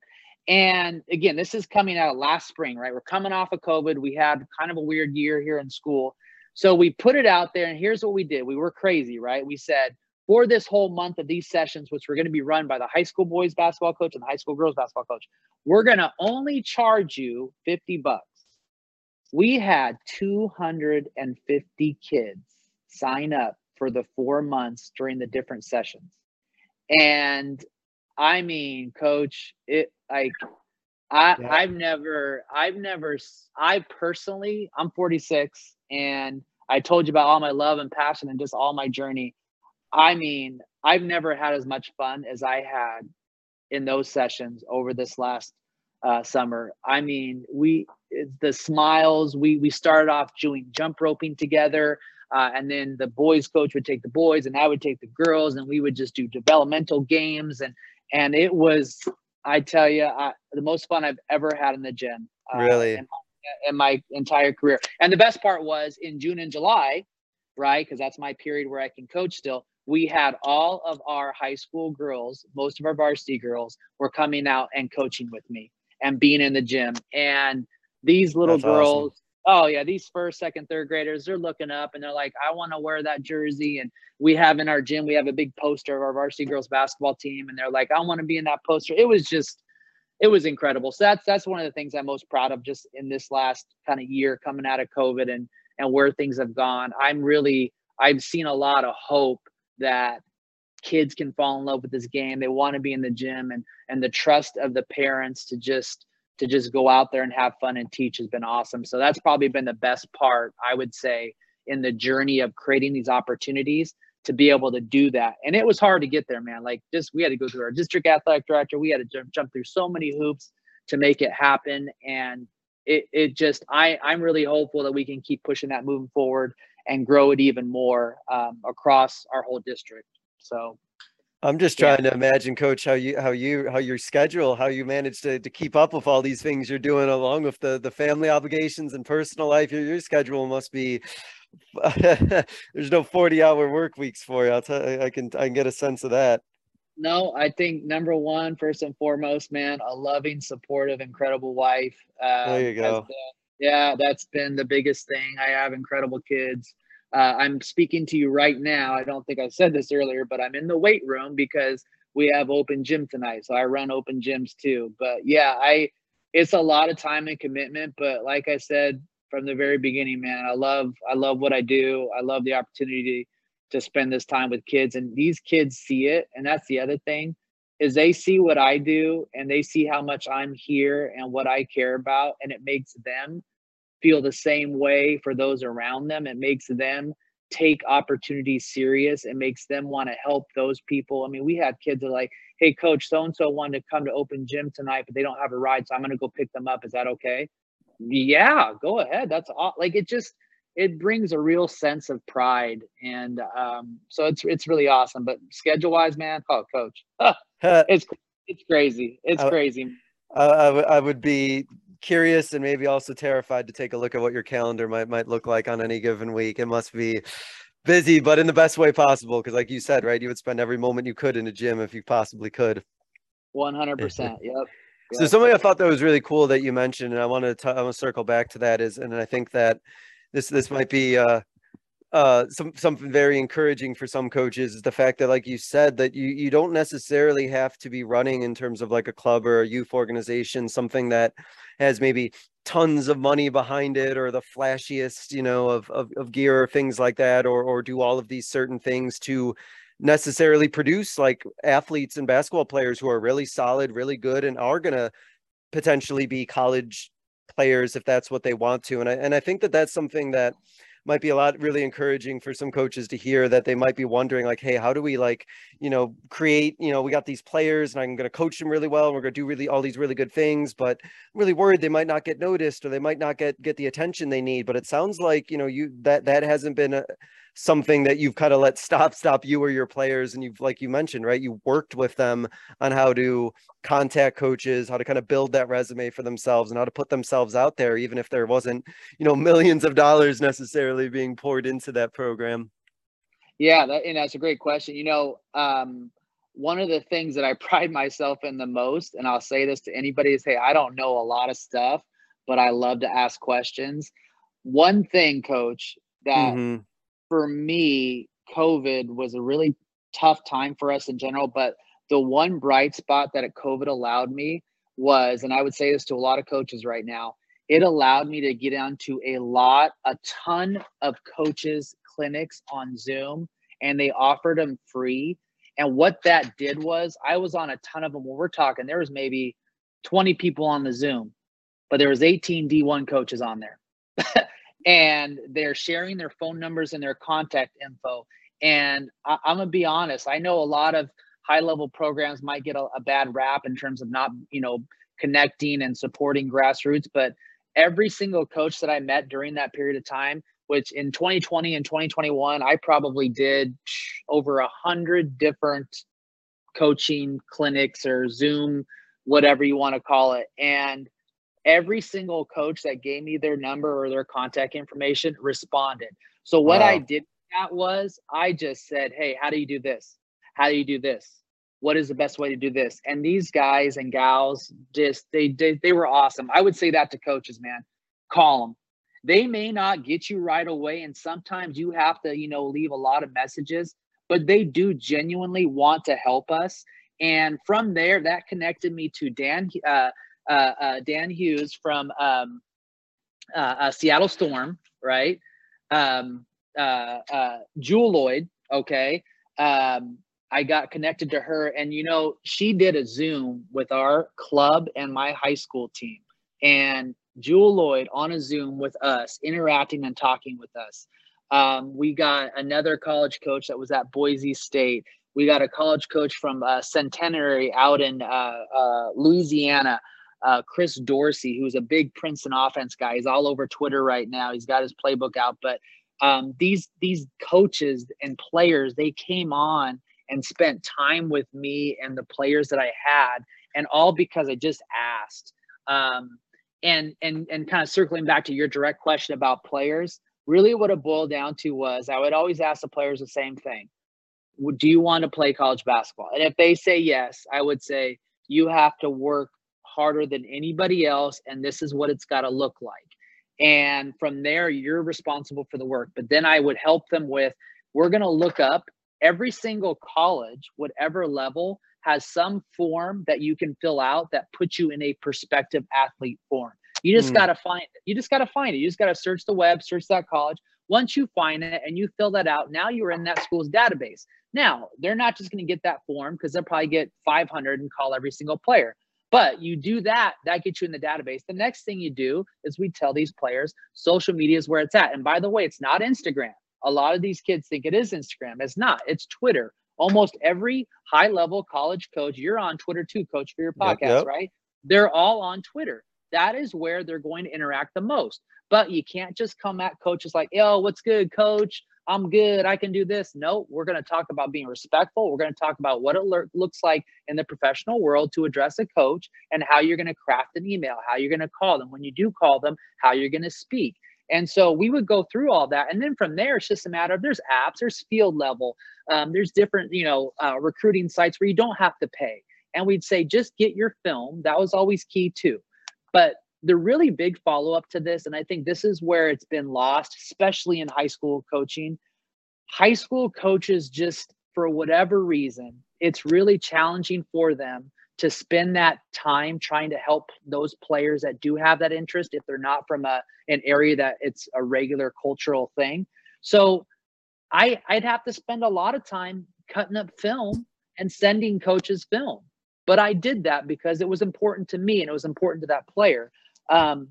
And again this is coming out of last spring right? We're coming off of covid. We had kind of a weird year here in school. So we put it out there and here's what we did. We were crazy right? We said for this whole month of these sessions which were going to be run by the high school boys basketball coach and the high school girls basketball coach we're going to only charge you 50 bucks. We had 250 kids sign up for the four months during the different sessions. And I mean, coach, it like, I, Yeah. I've never, I've never, I personally, I'm 46 and I told you about all my love and passion and just all my journey. I mean, I've never had as much fun as I had in those sessions over this last uh, summer. I mean, we the smiles. We we started off doing jump roping together, uh, and then the boys coach would take the boys, and I would take the girls, and we would just do developmental games, and and it was, I tell you, I, the most fun I've ever had in the gym. uh, Really? in, in my entire career. And the best part was in June and July, right? Because that's my period where I can coach still. We had all of our high school girls, most of our varsity girls, were coming out and coaching with me and being in the gym. And these little That's awesome. girls, oh yeah, these first, second, third graders, they're looking up and they're like, I want to wear that jersey. And we have in our gym, we have a big poster of our varsity girls basketball team, and they're like, I want to be in that poster. It was just, it was incredible. So that's that's one of the things I'm most proud of just in this last kind of year coming out of COVID and and where things have gone. I'm really I've seen a lot of hope that kids can fall in love with this game. They want to be in the gym and and the trust of the parents to just to just go out there and have fun and teach has been awesome. So that's probably been the best part, I would say, in the journey of creating these opportunities to be able to do that. And it was hard to get there, man. Like just we had to go through our district athletic director. We had to jump, jump through so many hoops to make it happen. And it it just I I'm really hopeful that we can keep pushing that moving forward and grow it even more um, across our whole district. So I'm just trying yeah. to imagine, Coach, how you how you how your schedule, how you manage to to keep up with all these things you're doing, along with the the family obligations and personal life. Your your schedule must be. there's no 40 hour work weeks for you. I'll tell you, I can I can get a sense of that. No, I think number one, first and foremost, man, a loving, supportive, incredible wife. Uh, there you go. Yeah, that's been the biggest thing. I have incredible kids. Uh, I'm speaking to you right now. I don't think I said this earlier, but I'm in the weight room because we have open gym tonight. So I run open gyms too. But yeah, I it's a lot of time and commitment. But like I said from the very beginning, man, I love I love what I do. I love the opportunity to spend this time with kids, and these kids see it. And that's the other thing is they see what I do and they see how much I'm here and what I care about, and it makes them feel the same way for those around them. It makes them take opportunities serious. It makes them want to help those people. I mean, we had kids that are like, hey, coach, so and so wanted to come to open gym tonight, but they don't have a ride. So I'm going to go pick them up. Is that okay? Yeah, go ahead. That's all. Like it just, it brings a real sense of pride. And um, so it's, it's really awesome. But schedule wise, man, oh, coach, it's, it's crazy. It's I, crazy. I, I, w- I would be curious and maybe also terrified to take a look at what your calendar might might look like on any given week. It must be busy, but in the best way possible. Because, like you said, right, you would spend every moment you could in a gym if you possibly could. One hundred percent. Yep. So something I thought that was really cool that you mentioned, and I want to t- I want to circle back to that is, and I think that this this might be uh, uh, some something very encouraging for some coaches is the fact that, like you said, that you you don't necessarily have to be running in terms of like a club or a youth organization, something that has maybe tons of money behind it or the flashiest, you know, of of, of gear or things like that, or or do all of these certain things to necessarily produce like athletes and basketball players who are really solid, really good, and are gonna potentially be college players if that's what they want to. And I and I think that that's something that might be a lot really encouraging for some coaches to hear that they might be wondering like hey how do we like you know create you know we got these players and i'm going to coach them really well and we're going to do really all these really good things but I'm really worried they might not get noticed or they might not get get the attention they need but it sounds like you know you that that hasn't been a, something that you've kind of let stop stop you or your players and you've like you mentioned right you worked with them on how to contact coaches how to kind of build that resume for themselves and how to put themselves out there even if there wasn't you know millions of dollars necessarily being poured into that program. Yeah that, and that's a great question. You know um, one of the things that i pride myself in the most and i'll say this to anybody is hey i don't know a lot of stuff but i love to ask questions. One thing coach that mm-hmm for me, COVID was a really tough time for us in general. But the one bright spot that COVID allowed me was, and I would say this to a lot of coaches right now, it allowed me to get onto a lot, a ton of coaches' clinics on Zoom, and they offered them free. And what that did was, I was on a ton of them. When we're talking, there was maybe 20 people on the Zoom, but there was 18 D1 coaches on there. and they're sharing their phone numbers and their contact info. And I, am gonna be honest, I know a lot of high level programs might get a, a bad rap in terms of not, you know, connecting and supporting grassroots, but every single coach that I met during that period of time, which in 2020 and 2021, I probably did over a hundred different coaching clinics or Zoom, whatever you want to call it. And every single coach that gave me their number or their contact information responded. So what wow. I did that was I just said, "Hey, how do you do this? How do you do this? What is the best way to do this?" And these guys and gals just they they, they were awesome. I would say that to coaches, man. Call them. They may not get you right away and sometimes you have to, you know, leave a lot of messages, but they do genuinely want to help us And from there, that connected me to Dan uh, Dan Hughes from um, uh, uh, Seattle Storm, right? Um, uh, uh, Jewell Loyd, okay. Um, I got connected to her, and you know, she did a Zoom with our club and my high school team, and Jewell Loyd on a Zoom with us, interacting and talking with us. Um, we got another college coach that was at Boise State. We got a college coach from uh, Centenary out in uh, uh, Louisiana, uh, Chris Dorsey, who's a big Princeton offense guy. He's all over Twitter right now. He's got his playbook out. But um, these these coaches and players, they came on and spent time with me and the players that I had, and all because I just asked. Um, and and and kind of circling back to your direct question about players, really what it boiled down to was I would always ask the players the same thing. Do you want to play college basketball? And if they say yes, I would say you have to work harder than anybody else and this is what it's got to look like. And from there you're responsible for the work. But then I would help them with we're going to look up every single college, whatever level, has some form that you can fill out that puts you in a prospective athlete form. You just mm. got to find it. You just got to find it. You just got to search the web, search that college. Once you find it and you fill that out, now you're in that school's database. Now, they're not just going to get that form because they'll probably get 500 and call every single player. But you do that, that gets you in the database. The next thing you do is we tell these players social media is where it's at. And by the way, it's not Instagram. A lot of these kids think it is Instagram. It's not, it's Twitter. Almost every high level college coach, you're on Twitter too, coach, for your podcast, yep, yep. right? They're all on Twitter. That is where they're going to interact the most. But you can't just come at coaches like, yo, what's good, coach? I'm good. I can do this. No, we're going to talk about being respectful. We're going to talk about what it lo- looks like in the professional world to address a coach and how you're going to craft an email, how you're going to call them. When you do call them, how you're going to speak. And so we would go through all that. And then from there, it's just a matter of there's apps, there's FieldLevel, um, there's different, you know, uh, recruiting sites where you don't have to pay. And we'd say, just get your film. That was always key too. But the really big follow up to this, and I think this is where it's been lost, especially in high school coaching. High school coaches just, for whatever reason, it's really challenging for them to spend that time trying to help those players that do have that interest if they're not from a an area that it's a regular cultural thing. So I I'd have to spend a lot of time cutting up film and sending coaches film. But I did that because it was important to me and it was important to that player. Um,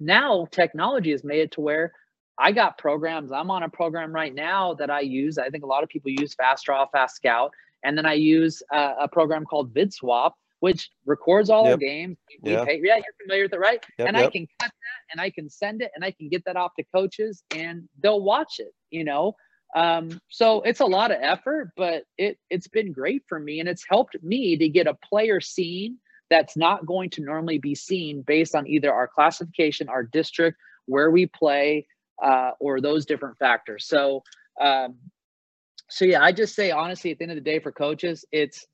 now technology has made it to where I got programs. I'm on a program right now that I use. I think a lot of people use Fast Draw, Fast Scout, and then I use a, a program called VidSwap, which records all yep. our games. Yeah. Pay, yeah, you're familiar with it, right? Yep, and yep. I can cut that and I can send it and I can get that off to coaches and they'll watch it, you know. Um, so it's a lot of effort, but it it's been great for me and it's helped me to get a player seen that's not going to normally be seen based on either our classification, our district, where we play, uh, or those different factors. So um, so yeah, I just say honestly, at the end of the day, for coaches, it's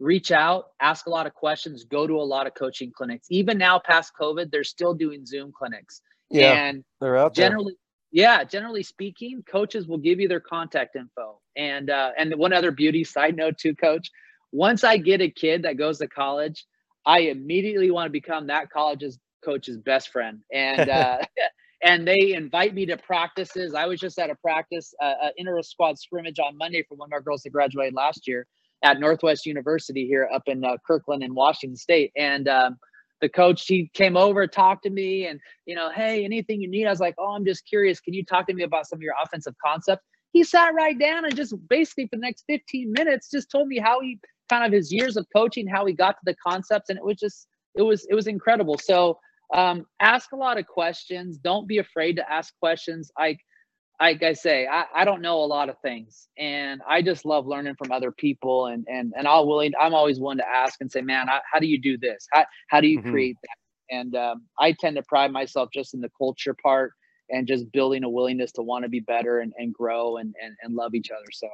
reach out, ask a lot of questions, go to a lot of coaching clinics. Even now, past COVID, they're still doing Zoom clinics. Yeah, and they're out generally. There. Yeah, generally speaking, coaches will give you their contact info. And uh, and one other beauty side note too, coach. Once I get a kid that goes to college, I immediately want to become that college's coach's best friend. And uh, and they invite me to practices. I was just at a practice, uh, uh, inter squad scrimmage on Monday for one of our girls that graduated last year at Northwest University here up in uh, Kirkland in Washington State. And um, the coach, he came over, talked to me, and you know, hey, anything you need? I was like, oh, I'm just curious. Can you talk to me about some of your offensive concepts? He sat right down and just basically for the next 15 minutes just told me how he kind of his years of coaching, how he got to the concepts, and it was just it was it was incredible. So um, ask a lot of questions. Don't be afraid to ask questions. I, like I say, I, I don't know a lot of things, and I just love learning from other people. And and and I'll willing. I'm always willing to ask and say, man, I, how do you do this? How how do you mm-hmm. create that? And um, I tend to pride myself just in the culture part and just building a willingness to want to be better and, and grow and, and and love each other. So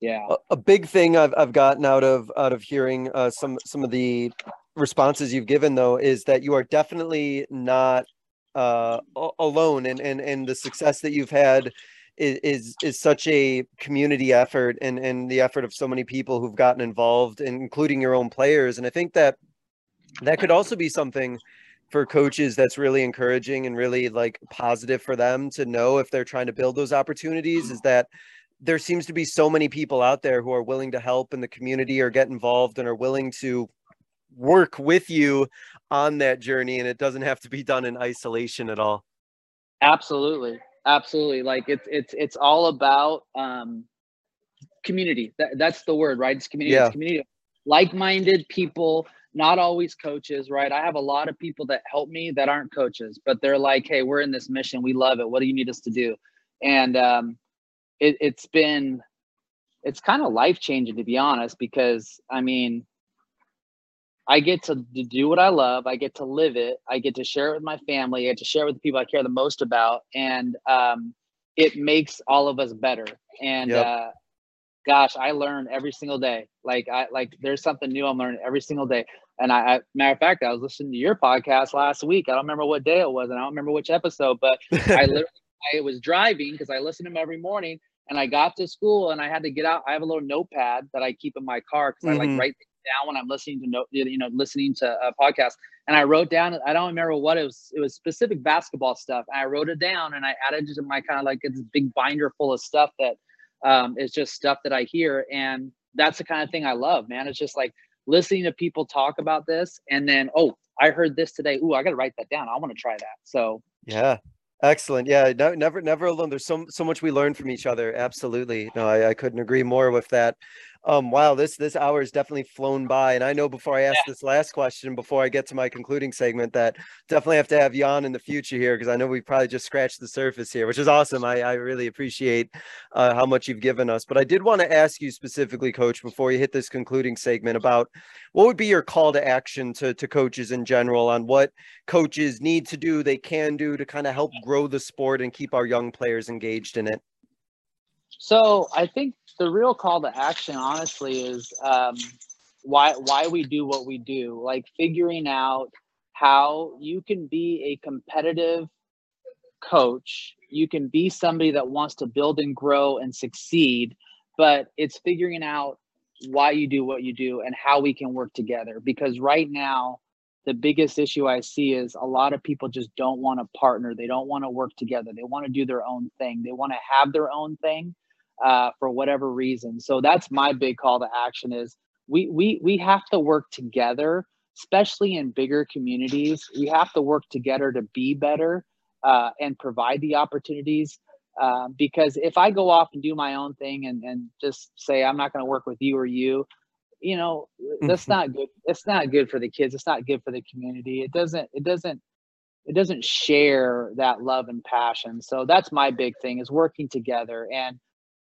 yeah, a, a big thing I've I've gotten out of out of hearing uh, some some of the responses you've given though is that you are definitely not uh, alone and and and the success that you've had is, is is such a community effort and and the effort of so many people who've gotten involved including your own players and i think that that could also be something for coaches that's really encouraging and really like positive for them to know if they're trying to build those opportunities is that there seems to be so many people out there who are willing to help in the community or get involved and are willing to work with you on that journey and it doesn't have to be done in isolation at all. Absolutely. Absolutely. Like it's it's it's all about um community. That, that's the word right? It's community. Yeah. it's community. Like-minded people not always coaches right? I have a lot of people that help me that aren't coaches but they're like hey we're in this mission. We love it. What do you need us to do? And um it, it's been it's kind of life changing to be honest because i mean I get to, do what I love. I get to live it. I get to share it with my family. I get to share it with the people I care the most about, and um, it makes all of us better. And yep. uh, gosh, I learn every single day. Like I like there's something new I'm learning every single day. And I, I matter of fact, I was listening to your podcast last week. I don't remember what day it was, and I don't remember which episode, but I literally I was driving because I listen to them every morning. And I got to school and I had to get out. I have a little notepad that I keep in my car because mm-hmm. I like write down when I'm listening to no, you know listening to a podcast. And I wrote down. I don't remember what it was. It was specific basketball stuff. And I wrote it down and I added to my kind of like this big binder full of stuff that um, is just stuff that I hear. And that's the kind of thing I love, man. It's just like listening to people talk about this and then oh I heard this today. Ooh, I got to write that down. I want to try that. So yeah, Excellent. Yeah, no, never, never alone. There's so so much we learn from each other. Absolutely. No, I, I couldn't agree more with that. Um, wow, this this hour has definitely flown by, and I know before I ask yeah. this last question, before I get to my concluding segment, that definitely have to have you on in the future here because I know we probably just scratched the surface here, which is awesome. I, I really appreciate uh, how much you've given us. But I did want to ask you specifically, Coach, before you hit this concluding segment, about what would be your call to action to to coaches in general on what coaches need to do, they can do to kind of help grow the sport and keep our young players engaged in it. So I think the real call to action, honestly, is um, why why we do what we do. Like figuring out how you can be a competitive coach. You can be somebody that wants to build and grow and succeed, but it's figuring out why you do what you do and how we can work together. Because right now, the biggest issue I see is a lot of people just don't want to partner. They don't want to work together. They want to do their own thing. They want to have their own thing uh, for whatever reason. So that's my big call to action is we we we have to work together, especially in bigger communities. We have to work together to be better uh, and provide the opportunities. Uh, because if I go off and do my own thing and, and just say I'm not going to work with you or you, you know, that's mm-hmm. not good. It's not good for the kids. It's not good for the community. It doesn't. It doesn't. It doesn't share that love and passion. So that's my big thing is working together and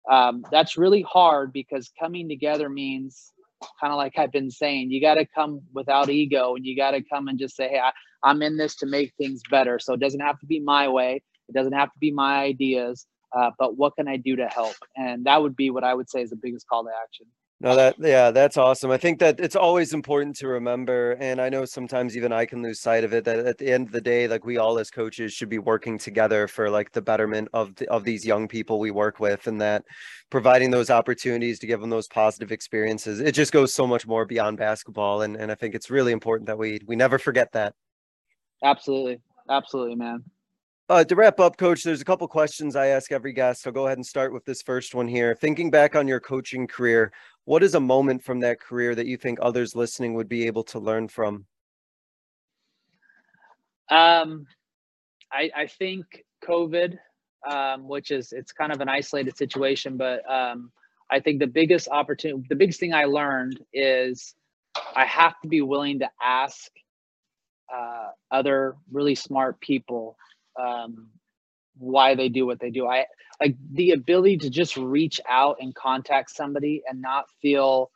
um, that's really hard because coming together means kind of like I've been saying, you got to come without ego and you got to come and just say, Hey, I, I'm in this to make things better. So it doesn't have to be my way. It doesn't have to be my ideas, uh, but what can I do to help? And that would be what I would say is the biggest call to action. No, that yeah, that's awesome. I think that it's always important to remember, and I know sometimes even I can lose sight of it. That at the end of the day, like we all as coaches should be working together for like the betterment of the, of these young people we work with, and that providing those opportunities to give them those positive experiences. It just goes so much more beyond basketball, and and I think it's really important that we we never forget that. Absolutely, absolutely, man. Uh, to wrap up, coach, there's a couple questions I ask every guest. I'll go ahead and start with this first one here. Thinking back on your coaching career, what is a moment from that career that you think others listening would be able to learn from? Um, I, I think COVID, um, which is it's kind of an isolated situation, but um, I think the biggest opportunity, the biggest thing I learned is I have to be willing to ask uh, other really smart people um, why they do what they do. I like the ability to just reach out and contact somebody and not feel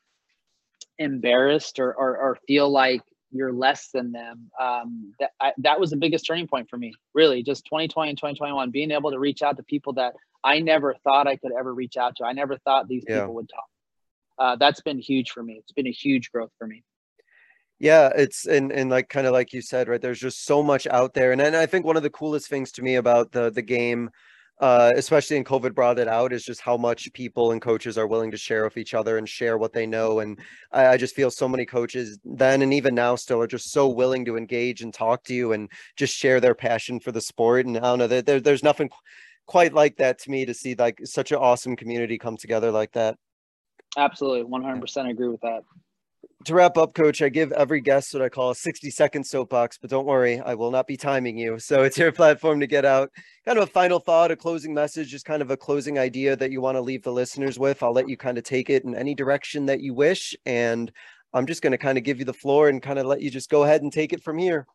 embarrassed or or, or feel like you're less than them. Um, that I, that was the biggest turning point for me. Really, just 2020 and 2021, being able to reach out to people that I never thought I could ever reach out to. I never thought these yeah. people would talk. Uh, that's been huge for me. It's been a huge growth for me. Yeah, it's and and like kind of like you said, right? There's just so much out there, and and I think one of the coolest things to me about the the game uh, especially in COVID brought it out, is just how much people and coaches are willing to share with each other and share what they know. And I, I, just feel so many coaches then and even now still are just so willing to engage and talk to you and just share their passion for the sport. And I don't know, there, there's nothing quite like that to me to see like such an awesome community come together like that. Absolutely, 100% agree with that to wrap up, coach, I give every guest what I call a 60 second soapbox, but don't worry, I will not be timing you. So it's your platform to get out kind of a final thought, a closing message, just kind of a closing idea that you want to leave the listeners with. I'll let you kind of take it in any direction that you wish. And I'm just going to kind of give you the floor and kind of let you just go ahead and take it from here.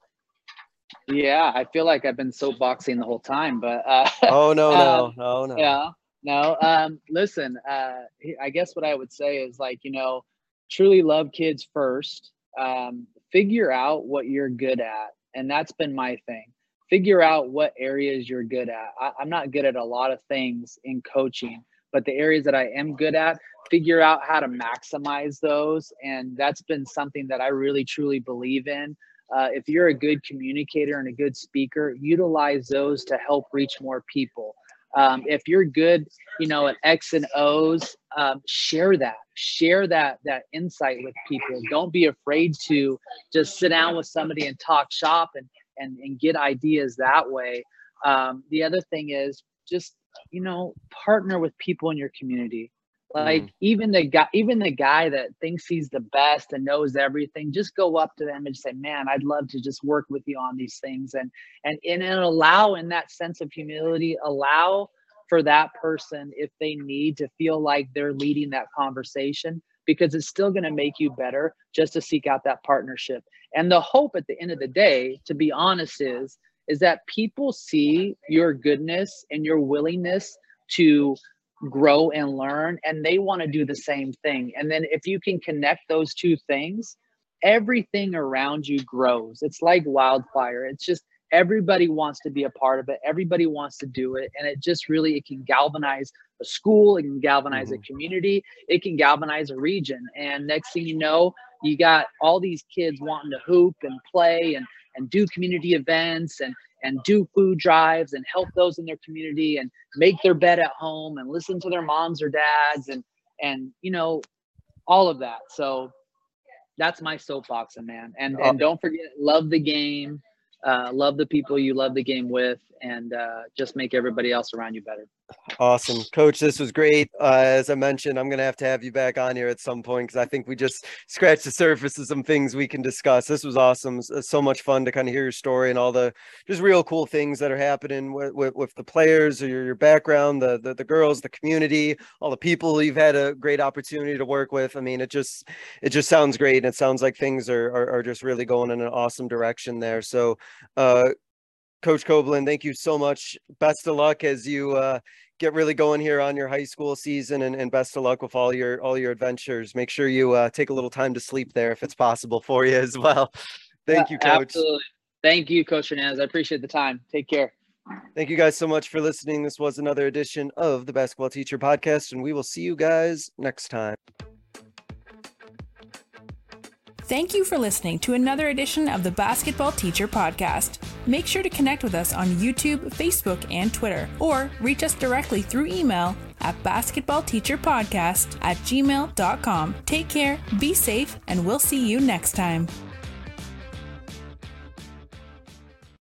Yeah, I feel like I've been soapboxing the whole time, but uh, oh no, no, um, no, no. Yeah, no. Um, listen, uh, I guess what I would say is like you know truly love kids first. Um, figure out what you're good at. And that's been my thing. Figure out what areas you're good at. I, I'm not good at a lot of things in coaching, but the areas that I am good at, figure out how to maximize those. And that's been something that I really truly believe in. Uh, if you're a good communicator and a good speaker, utilize those to help reach more people. Um, if you're good, you know, at X and O's, um, share that, share that that insight with people. Don't be afraid to just sit down with somebody and talk shop and and and get ideas that way. Um, the other thing is just you know partner with people in your community. Like mm. even the guy, even the guy that thinks he's the best and knows everything, just go up to them and say, "Man, I'd love to just work with you on these things," and and and, and allow in that sense of humility, allow for that person if they need to feel like they're leading that conversation because it's still going to make you better just to seek out that partnership. And the hope at the end of the day, to be honest, is is that people see your goodness and your willingness to grow and learn and they want to do the same thing. And then if you can connect those two things, everything around you grows. It's like wildfire. It's just everybody wants to be a part of it everybody wants to do it and it just really it can galvanize a school it can galvanize mm-hmm. a community it can galvanize a region and next thing you know you got all these kids wanting to hoop and play and and do community events and and do food drives and help those in their community and make their bed at home and listen to their moms or dads and and you know all of that. So that's my soapbox man. And and don't forget love the game uh, love the people you love the game with and uh, just make everybody else around you better. Awesome. Coach, this was great. Uh, as I mentioned, I'm going to have to have you back on here at some point because I think we just scratched the surface of some things we can discuss. This was awesome. So much fun to kind of hear your story and all the just real cool things that are happening with, with, with the players or your, your background, the, the, the girls, the community, all the people you've had a great opportunity to work with. I mean, it just it just sounds great. And it sounds like things are, are, are just really going in an awesome direction there. So uh, Coach Koebelin, thank you so much. Best of luck as you uh, get really going here on your high school season, and, and best of luck with all your all your adventures. Make sure you uh, take a little time to sleep there if it's possible for you as well. Thank yeah, you, Coach. Absolutely. Thank you, Coach Hernandez. I appreciate the time. Take care. Thank you guys so much for listening. This was another edition of the Basketball Teacher Podcast, and we will see you guys next time. Thank you for listening to another edition of the Basketball Teacher Podcast. Make sure to connect with us on YouTube, Facebook, and Twitter, or reach us directly through email at basketballteacherpodcast at gmail.com. Take care, be safe, and we'll see you next time.